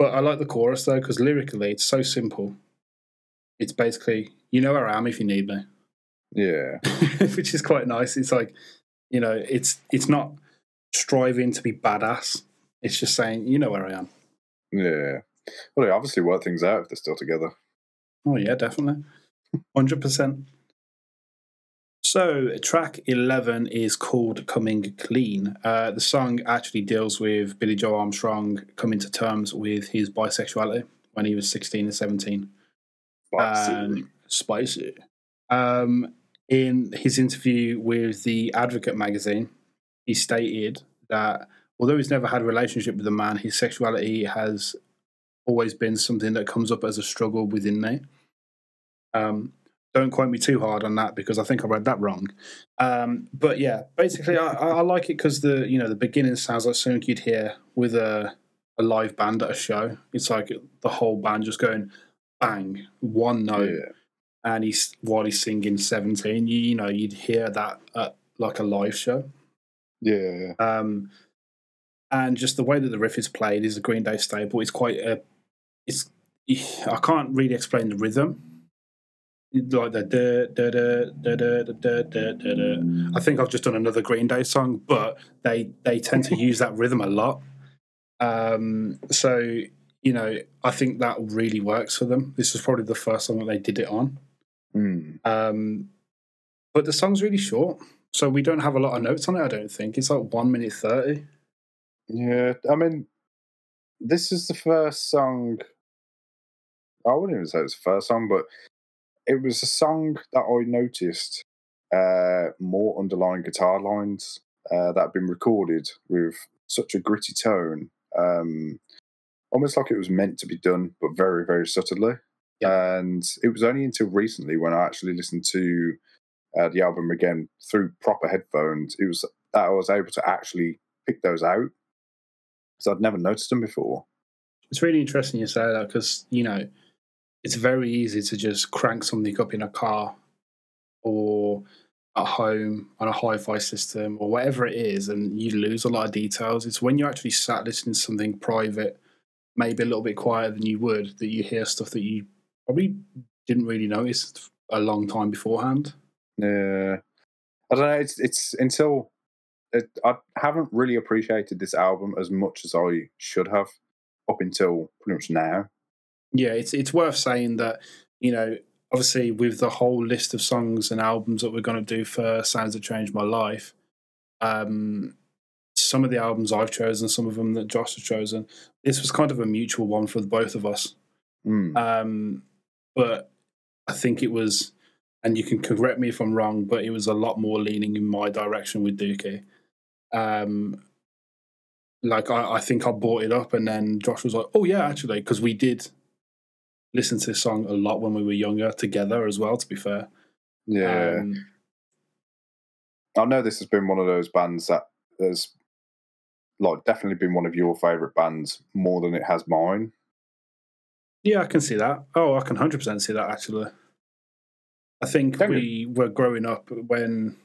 but I like the chorus though because lyrically it's so simple. It's basically, you know where I am if you need me, Yeah. which is quite nice. It's like, you know, it's it's not striving to be badass. It's just saying, you know where I am. Yeah. Well, they obviously work things out if they're still together. Oh yeah, definitely, hundred percent. So track eleven is called "Coming Clean." Uh, the song actually deals with Billie Joe Armstrong coming to terms with his bisexuality when he was sixteen and seventeen. Um, spicy. Um, in his interview with the Advocate magazine, he stated that although he's never had a relationship with a man, his sexuality has always been something that comes up as a struggle within me. Um, don't quote me too hard on that because I think I read that wrong. Um, but yeah, basically, I, I like it because the you know the beginning sounds like something you'd hear with a a live band at a show. It's like the whole band just going bang one note yeah. and he's while he's singing 17 you, you know you'd hear that at like a live show Yeah. um and just the way that the riff is played is a green day staple it's quite a it's i can't really explain the rhythm like the da, da, da, da, da, da, da, da, da. i think i've just done another green day song but they they tend to use that rhythm a lot um so you know i think that really works for them this is probably the first song that they did it on Mm. um, but the song's really short, so we don't have a lot of notes on it. I don't think it's like one minute thirty. Yeah. I mean, this is the first song. I wouldn't even say it's the first song, but it was a song that I noticed uh, more underlying guitar lines uh, that had been recorded with such a gritty tone, um, almost like it was meant to be done, but very, very subtly. And it was only until recently when I actually listened to uh, the album again through proper headphones, it was that I was able to actually pick those out because I'd never noticed them before. It's really interesting you say that because you know it's very easy to just crank something up in a car or at home on a hi-fi system or whatever it is, and you lose a lot of details. It's when you actually sat listening to something private, maybe a little bit quieter than you would, that you hear stuff that you probably didn't really notice a long time beforehand. Yeah, I don't know. It's it's until it, I haven't really appreciated this album as much as I should have up until pretty much now. Yeah, it's it's worth saying that you know obviously with the whole list of songs and albums that we're going to do for Sounds That Changed My Life, um, some of the albums I've chosen, some of them that Josh has chosen, this was kind of a mutual one for the both of us. Mm. Um, but I think it was, and you can correct me if I'm wrong, but it was a lot more leaning in my direction with Dookie. Um, like I, I think I brought it up, and then Josh was like, "Oh yeah, actually," because we did listen to this song a lot when we were younger together as well. To be fair, Yeah, Um, I know this has been one of those bands that has like definitely been one of your favorite bands more than it has mine. yeah, I can see that. Oh, I can hundred percent see that actually. I think Don't we were growing up when,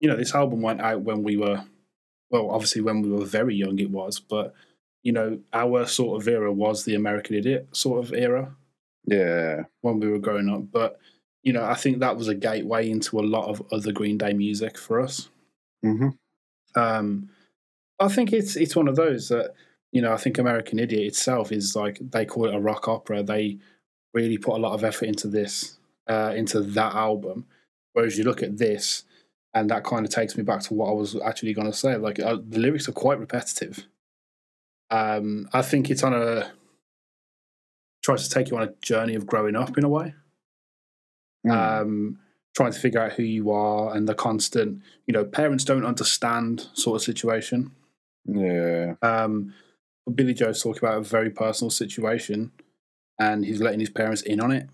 you know, this album went out when we were, well, obviously when we were very young, it was, but you know, our sort of era was the American Idiot sort of era. Yeah. when we were growing up. But you know, I think that was a gateway into a lot of other Green Day music for us. hmm Um, I think it's it's one of those that you know I think American Idiot itself is like they call it a rock opera. They really put a lot of effort into this, uh, into that album. Whereas you look at this, and that kind of takes me back to what I was actually going to say. Like uh, the lyrics are quite repetitive. Um, I think it's on a tries to take you on a journey of growing up in a way Mm. um, trying to figure out who you are and the constant, you know, parents don't understand sort of situation. yeah. Um, Billie Joe's talking about a very personal situation and he's letting his parents in on it.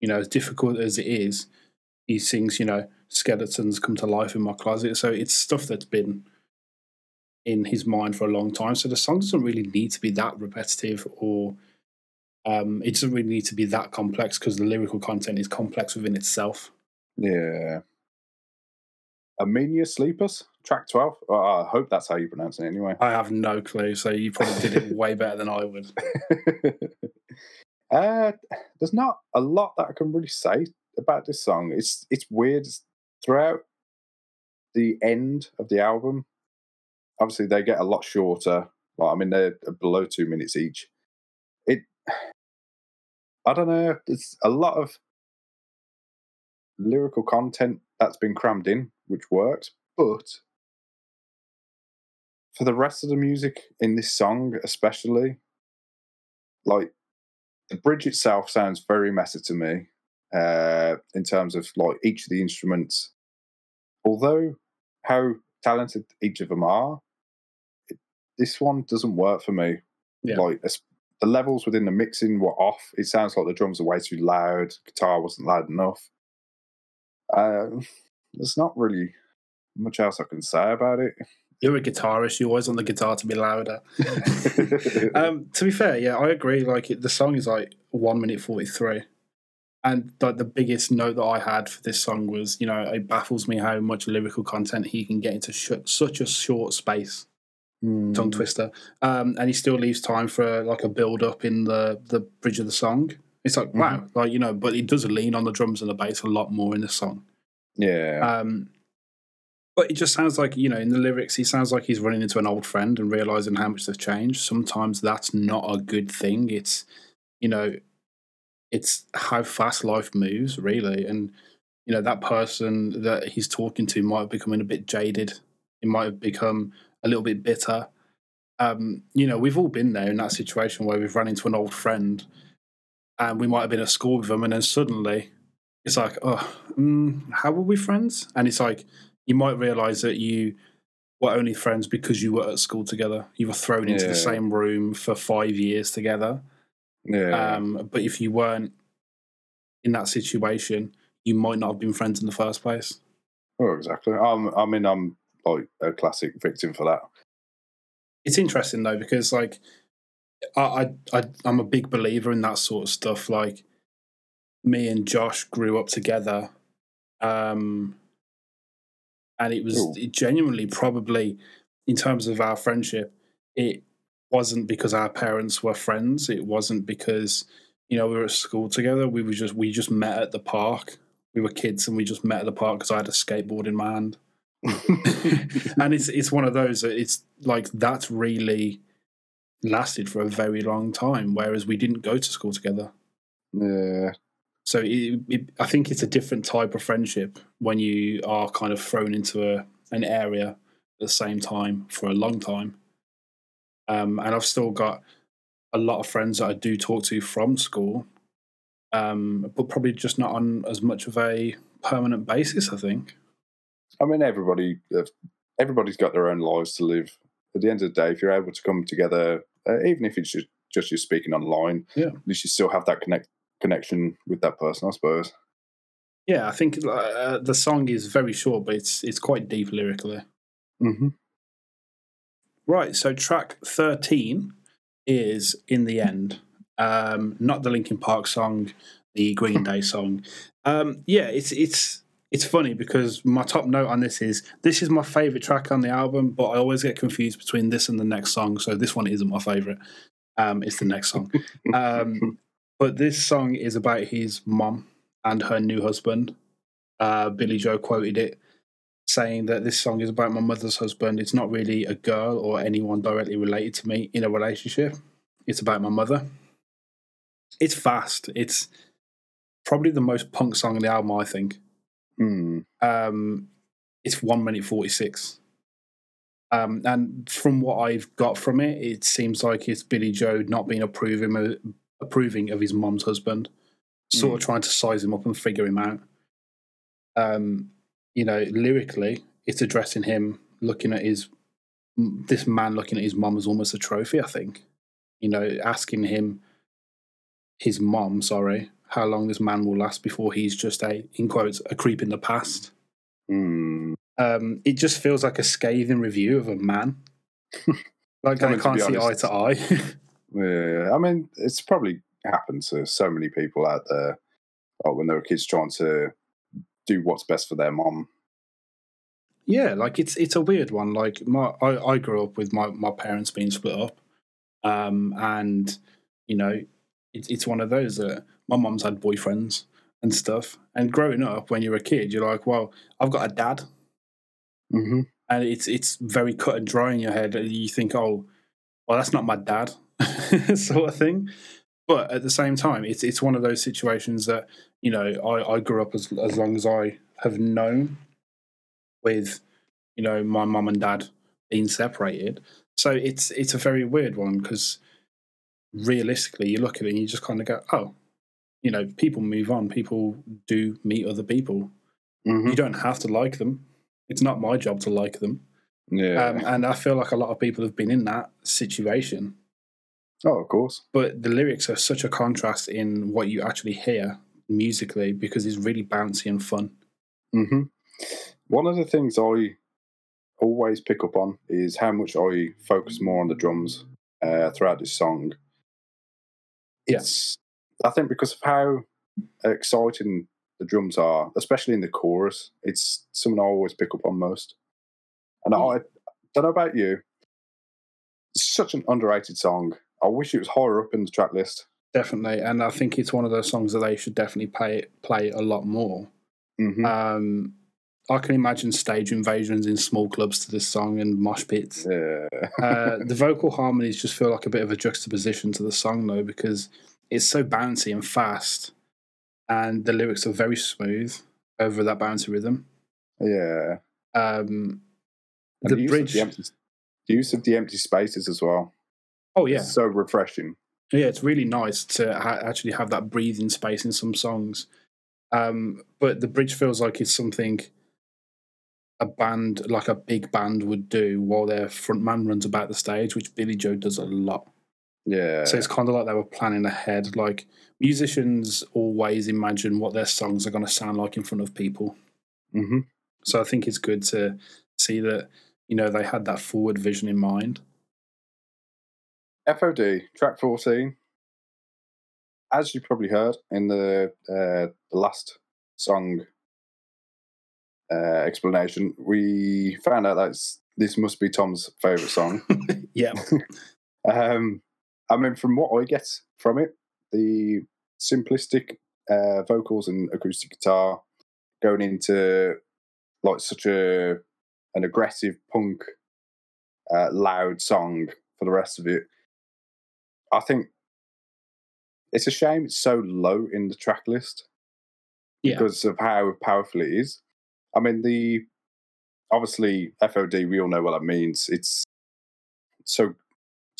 You know, as difficult as it is, he sings, you know, skeletons come to life in my closet. So it's stuff that's been in his mind for a long time. So the song doesn't really need to be that repetitive or um, it doesn't really need to be that complex because the lyrical content is complex within itself. Yeah. Emenius Sleepus, track 12. Oh, I hope that's how you pronounce it anyway. I have no clue, so you probably did it way better than I would. uh, there's not a lot that I can really say about this song. It's it's weird It's throughout the end of the album. Obviously, they get a lot shorter. Like, I mean, they're below two minutes each. It, I don't know. There's a lot of lyrical content that's been crammed in, which works, but for the rest of the music in this song, especially, like the bridge itself sounds very messy to me uh, in terms of like each of the instruments. Although how talented each of them are, this one doesn't work for me. Yeah. Like the levels within the mixing were off. It sounds like the drums are way too loud. Guitar wasn't loud enough. Um, there's not really much else I can say about it. You're a guitarist. You always want the guitar to be louder. um, to be fair, yeah, I agree. Like it, the song is like one minute forty three, and like the biggest note that I had for this song was, you know, it baffles me how much lyrical content he can get into sh- such a short space. Hmm. Tongue twister, um, and he still leaves time for like a build up in the the bridge of the song. It's like wow, like you know, but he does lean on the drums and the bass a lot more in the song. Yeah. Um, but it just sounds like, you know, in the lyrics, he sounds like he's running into an old friend and realizing how much they've changed. Sometimes that's not a good thing. It's, you know, it's how fast life moves, really. And, you know, that person that he's talking to might have become a bit jaded. He might have become a little bit bitter. Um, you know, we've all been there in that situation where we've run into an old friend and we might have been at school with them and then suddenly it's like, oh, mm, how were we friends? And it's like, you might realize that you were only friends because you were at school together. You were thrown into Yeah. the same room for five years together. yeah. Um, but if you weren't in that situation, you might not have been friends in the first place. oh, exactly. I'm, I mean, I'm like a classic victim for that. It's interesting though because like I, I, I I'm a big believer in that sort of stuff. Like me and Josh grew up together, um, and it was it genuinely probably in terms of our friendship, it wasn't because our parents were friends. It wasn't because you know we were at school together. We were just we just met at the park. We were kids and we just met at the park because I had a skateboard in my hand. and it's it's one of those that it's like that's really lasted for a very long time whereas we didn't go to school together. Yeah. so it, it, i think it's a different type of friendship when you are kind of thrown into a, an area at the same time for a long time. Um, and i've still got a lot of friends that i do talk to from school um, but probably just not on as much of a permanent basis i think I mean, everybody, uh, everybody's got their own lives to live. At the end of the day, if you're able to come together, uh, even if it's just, just you speaking online, Yeah. at least you still have that connect connection with that person, I suppose. Yeah, I think uh, the song is very short, but it's it's quite deep lyrically. Mm-hmm. Right, so track thirteen is "In the End," um, not the Linkin Park song, the Green Day song. Um, yeah, it's it's it's funny because my top note on this is this is my favorite track on the album, but I always get confused between this and the next song. So this one isn't my favorite. Um, it's the next song. Um, But this song is about his mom and her new husband. Uh, Billie Joe quoted it saying that this song is about my mother's husband. It's not really a girl or anyone directly related to me in a relationship. It's about my mother. It's fast. It's probably the most punk song on the album, I think. Hmm. Um, it's one minute forty six. Um, and from what I've got from it, it seems like it's Billie Joe not being approving of, approving of his mom's husband, sort of trying to size him up and figure him out. Um, you know, lyrically, it's addressing him looking at his this man looking at his mom as almost a trophy. I think, you know, asking him his mom, sorry, how long this man will last before he's just a in quotes a creep in the past. Hmm. Um, it just feels like a scathing review of a man. like I I mean, to can't see eye to eye. Yeah, I mean, it's probably happened to so many people out there oh, when they were kids trying to do what's best for their mom. Yeah, like it's it's a weird one. Like my I, I grew up with my, my parents being split up. Um and you know, it's it's one of those that my mum's had boyfriends and stuff. And growing up when you're a kid, you're like, Well, I've got a dad Mm-hmm. and it's it's very cut and dry in your head. And you think, Oh, well that's not my dad sort of thing. But at the same time, it's it's one of those situations that, you know, I, I grew up as as long as I have known with you know my mum and dad being separated so it's it's a very weird one because realistically you look at it and you just kind of go oh you know people move on people do meet other people Mm-hmm. you don't have to like them it's not my job to like them Yeah. um, and i feel like a lot of people have been in that situation oh, of course. but the lyrics are such a contrast in what you actually hear musically because it's really bouncy and fun hmm One of the things I always pick up on is how much I focus more on the drums uh, throughout this song. Yeah. I think, because of how exciting the drums are, especially in the chorus. It's something I always pick up on most. And I don't know about you. It's such an underrated song. I wish it was higher up in the track list. definitely and i think it's one of those songs that they should definitely play play a lot more hmm Um, I can imagine stage invasions in small clubs to this song and mosh pits. yeah. Uh, the vocal harmonies just feel like a bit of a juxtaposition to the song, though, because it's so bouncy and fast, and the lyrics are very smooth over that bouncy rhythm. yeah. Um, the use of bridge, the, empty, the use of the empty spaces as well. oh yeah, It's so refreshing. yeah, it's really nice to ha- actually have that breathing space in some songs. Um, but the bridge feels like it's something a band, like a big band, would do while their front man runs about the stage, which Billie Joe does a lot. Yeah. So it's kind of like they were planning ahead. Like musicians always imagine what their songs are going to sound like in front of people. hmm So I think it's good to see that you know they had that forward vision in mind. FOD, track 14. As you probably heard in the, uh, the last song uh, explanation, we found out that this must be Tom's favourite song. yeah, Um, I mean, from what I get from it, the simplistic uh, vocals and acoustic guitar going into like such a an aggressive punk, uh, loud song for the rest of it. I think it's a shame it's so low in the track list yeah, because of how powerful it is. I mean, the obviously FOD, we all know what that means. It's so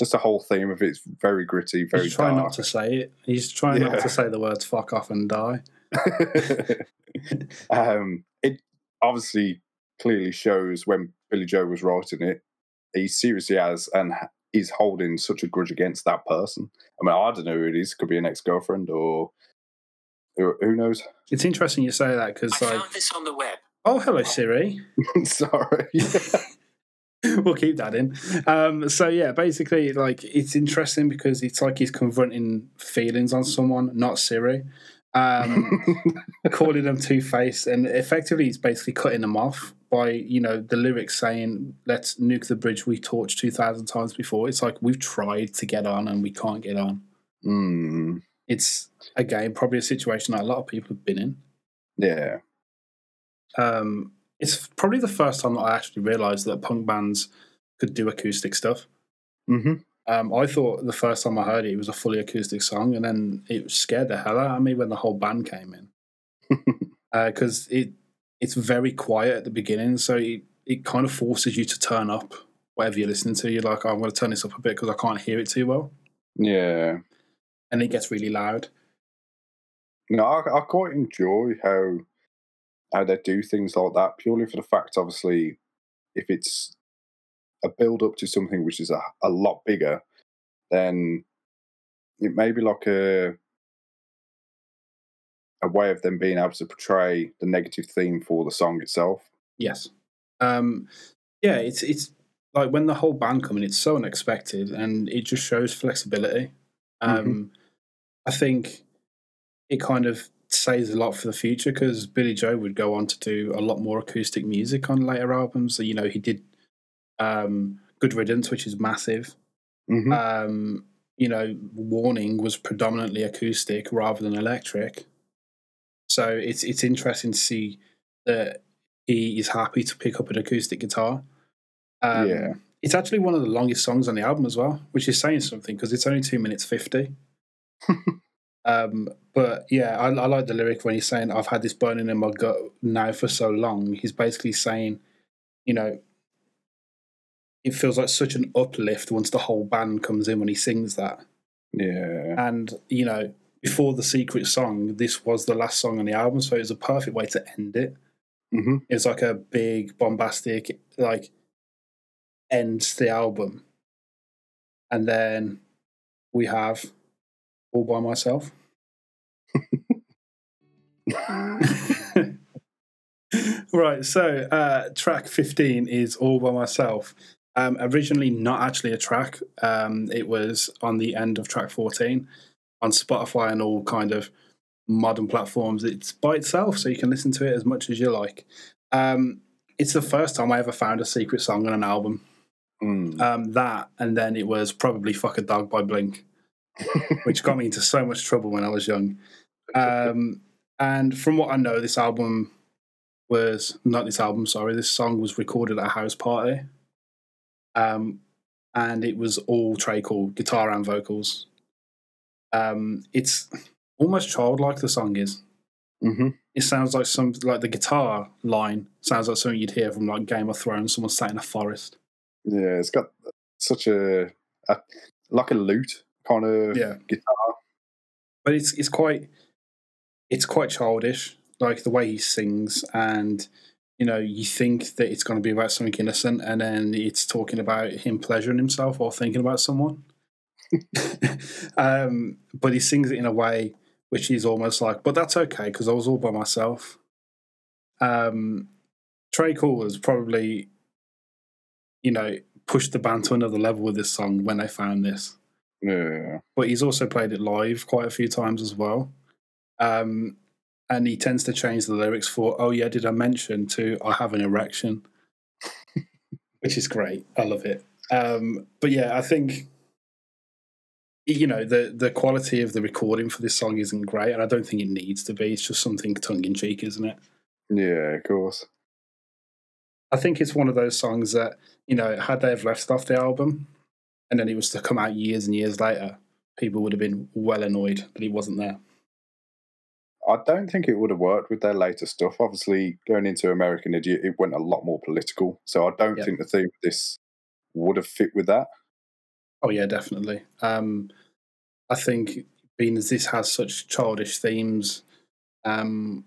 just the whole theme of it's very gritty, very he's trying dark. not to say it. He's trying Yeah. not to say the words "fuck off" and die. um, it obviously clearly shows when Billie Joe was writing it, he seriously has and ha- is holding such a grudge against that person. I mean, I don't know who it is. Could be an ex girlfriend or who, who knows. It's interesting you say that I because, like, found this on the web. oh hello Siri. Sorry. we'll keep that in. Um, so yeah, basically, like it's interesting because it's like he's confronting feelings on someone, not Siri, um, calling them two faced, and effectively he's basically cutting them off by you know the lyrics saying "Let's nuke the bridge we torched two thousand times before." It's like we've tried to get on and we can't get on. Mm. it's again probably a situation that a lot of people have been in. Yeah. Um, it's probably the first time that I actually realised that punk bands could do acoustic stuff. hmm Um, I thought the first time I heard it, it was a fully acoustic song, and then it scared the hell out of me when the whole band came in because it it's very quiet at the beginning, so it, it kind of forces you to turn up whatever you're listening to. You're like, oh, I'm going to turn this up a bit because I can't hear it too well, yeah. and it gets really loud. No, I, I quite enjoy how how they do things like that purely for the fact, obviously, if it's a build up to something which is a, a lot bigger, then it may be like a a way of them being able to portray the negative theme for the song itself. Yes. Um, yeah, it's it's like when the whole band come in, it's so unexpected, and it just shows flexibility. Um, I think it kind of says a lot for the future because Billie Joe would go on to do a lot more acoustic music on later albums. So, you know, he did um, Good Riddance, which is massive. hmm Um, you know, Warning was predominantly acoustic rather than electric. So it's it's interesting to see that he is happy to pick up an acoustic guitar. Um, Yeah. It's actually one of the longest songs on the album as well, which is saying something because it's only two minutes 50. um, but yeah, I, I like the lyric when he's saying, I've had this burning in my gut now for so long. He's basically saying, you know, it feels like such an uplift once the whole band comes in when he sings that. Yeah. And, you know, before the secret song, this was the last song on the album, so it was a perfect way to end it. hmm It's like a big, bombastic, like, ends the album. And then we have All By Myself. right, so uh, track 15 is All By Myself. Um, originally, not actually a track, um, it was on the end of track 14 on Spotify and all kind of modern platforms. It's by itself, so you can listen to it as much as you like. Um, it's the first time I ever found a secret song on an album. Mm. Um, that, and then it was probably Fuck a Dog by Blink, which got me into so much trouble when I was young. Um, and from what I know, this album was not this album, sorry, this song was recorded at a house party. Um, and it was all Tré guitar and vocals. Um, it's almost childlike, the song is. hmm It sounds like some, like the guitar line sounds like something you'd hear from like Game of Thrones, someone sat in a forest. Yeah, it's got such a, a like a lute kind of Yeah. guitar. but it's it's quite it's quite childish like the way he sings and you know you think that it's going to be about something innocent and then it's talking about him pleasuring himself or thinking about someone um, but he sings it in a way which is almost like but that's okay because i was all by myself um, Tré has probably you know pushed the band to another level with this song when they found this Yeah. but he's also played it live quite a few times as well. Um, and he tends to change the lyrics for, oh, yeah, did I mention to I have an erection? Which is great. I love it. Um, but yeah, I think, you know, the, the quality of the recording for this song isn't great. And I don't think it needs to be. It's just something tongue in cheek, isn't it? Yeah, of course. I think it's one of those songs that, you know, had they have left off the album and then it was to come out years and years later, people would have been well annoyed that he wasn't there. I don't think it would have worked with their later stuff. Obviously, going into American Idiot, it went a lot more political. So I don't Yep. think the theme of this would have fit with that. Oh yeah, definitely. Um, I think being as this has such childish themes um,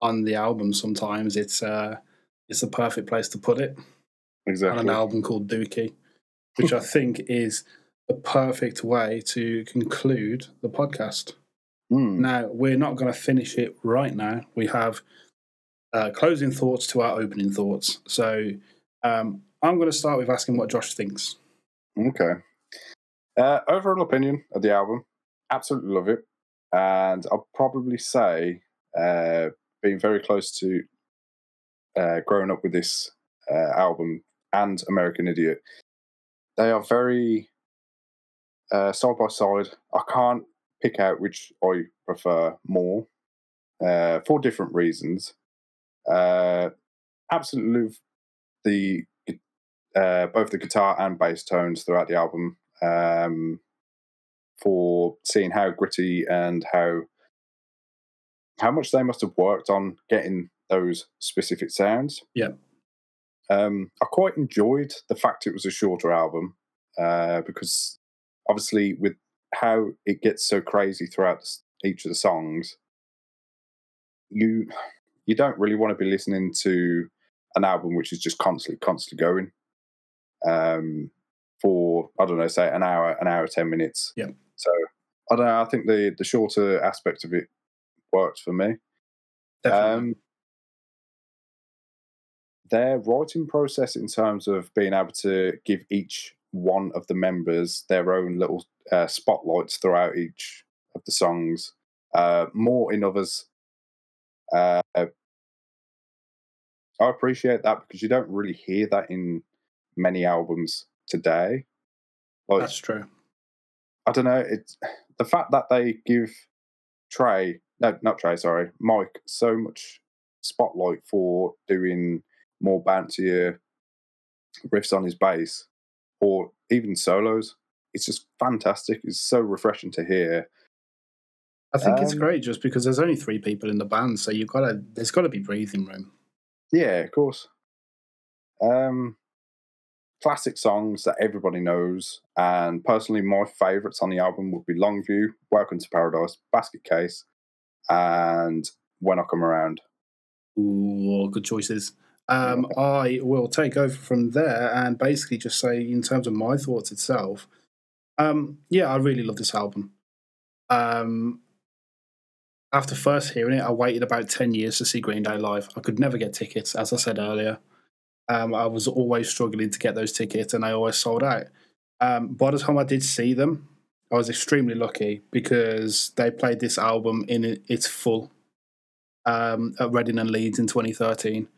on the album, sometimes it's uh, it's the perfect place to put it Exactly. on an album called Dookie, which I think is the perfect way to conclude the podcast. Mm. Now we're not going to finish it right now. We have uh, closing thoughts to our opening thoughts. So um, I'm going to start with asking what Josh thinks. Okay. Uh, overall opinion of the album, absolutely love it, and I'll probably say, uh, being very close to uh, growing up with this uh, album and American Idiot, they are very uh, side by side. I can't pick out which I prefer more uh, for different reasons. Uh, absolutely love the uh, both the guitar and bass tones throughout the album um, for seeing how gritty and how how much they must have worked on getting those specific sounds. Yeah. Um, I quite enjoyed the fact it was a shorter album uh, because obviously with how it gets so crazy throughout each of the songs, you you don't really want to be listening to an album which is just constantly constantly going um, for I don't know, say an hour, an hour, ten minutes. Yeah. So I don't know. I think the the shorter aspect of it worked for me. Um, their writing process in terms of being able to give each one of the members their own little uh, spotlights throughout each of the songs, uh, more in others. Uh, I appreciate that because you don't really hear that in many albums today. Like, That's true. I don't know. It's the fact that they give Tré, no, not Tré, sorry, Mike, so much spotlight for doing more bouncier riffs on his bass or even solos. It's just fantastic. It's so refreshing to hear. I think um, it's great just because there's only three people in the band, so you've got to there's got to be breathing room. Yeah, of course. Um, classic songs that everybody knows, and personally, my favourites on the album would be Longview, Welcome to Paradise, Basket Case, and When I Come Around. Ooh, good choices. Um, I will take over from there and basically just say, in terms of my thoughts itself, um, yeah, I really love this album. Um, after first hearing it, I waited about 10 years to see Green Day live. I could never get tickets, as I said earlier. Um, I was always struggling to get those tickets and I always sold out. Um, by the time I did see them, I was extremely lucky because they played this album in its full um, at Reading and Leeds in 2013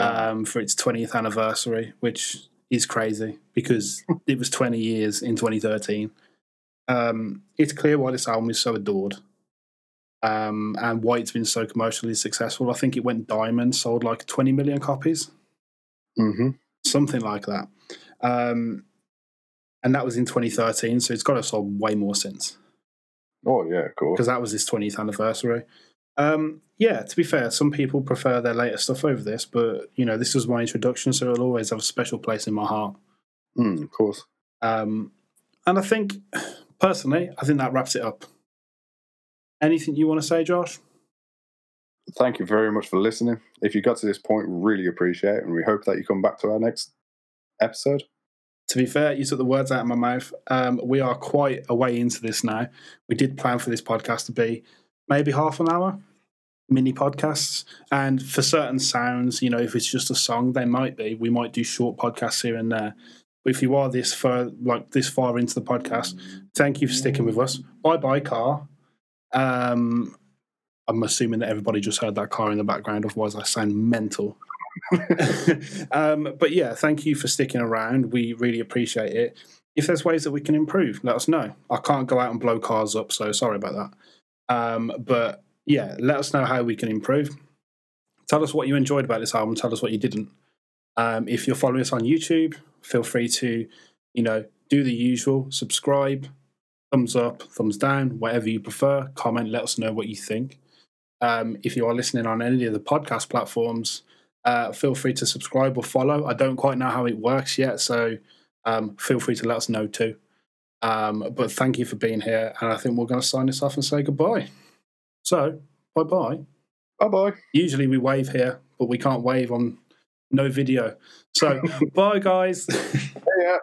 um, for its 20th anniversary, which is crazy because it was 20 years in 2013. Um, it's clear why this album is so adored um, and why it's been so commercially successful. I think it went diamond, sold like 20 million copies, mm-hmm. something like that. Um, and that was in 2013, so it's got to sold way more since. Oh yeah, cool. Because that was his 20th anniversary. Um, yeah, to be fair, some people prefer their later stuff over this, but you know, this was my introduction, so it'll always have a special place in my heart. Mm, of course. Um, and I think, personally, I think that wraps it up. Anything you want to say, Josh? Thank you very much for listening. If you got to this point, really appreciate it, and we hope that you come back to our next episode. To be fair, you took the words out of my mouth. Um, we are quite a way into this now. We did plan for this podcast to be maybe half an hour mini podcasts. And for certain sounds you know if it's just a song they might be. We might do short podcasts here and there. But if you are this far like this far into the podcast thank you for sticking with us. Bye bye car. Um i'm assuming that everybody just heard that car in the background otherwise i sound mental. Um, but yeah thank you for sticking around. We really appreciate it. If there's ways that we can improve let us know. I can't go out and blow cars up so sorry about that um, but yeah, let us know how we can improve. Tell us what you enjoyed about this album. Tell us what you didn't. Um, if you're following us on YouTube, feel free to, you know, do the usual. Subscribe, thumbs up, thumbs down, whatever you prefer. Comment. Let us know what you think. Um, if you are listening on any of the podcast platforms, uh, feel free to subscribe or follow. I don't quite know how it works yet, so um, feel free to let us know too. Um, but thank you for being here, and I think we're going to sign this off and say goodbye. So, bye bye. Bye bye. Usually we wave here, but we can't wave on no video. So, bye, guys. yeah.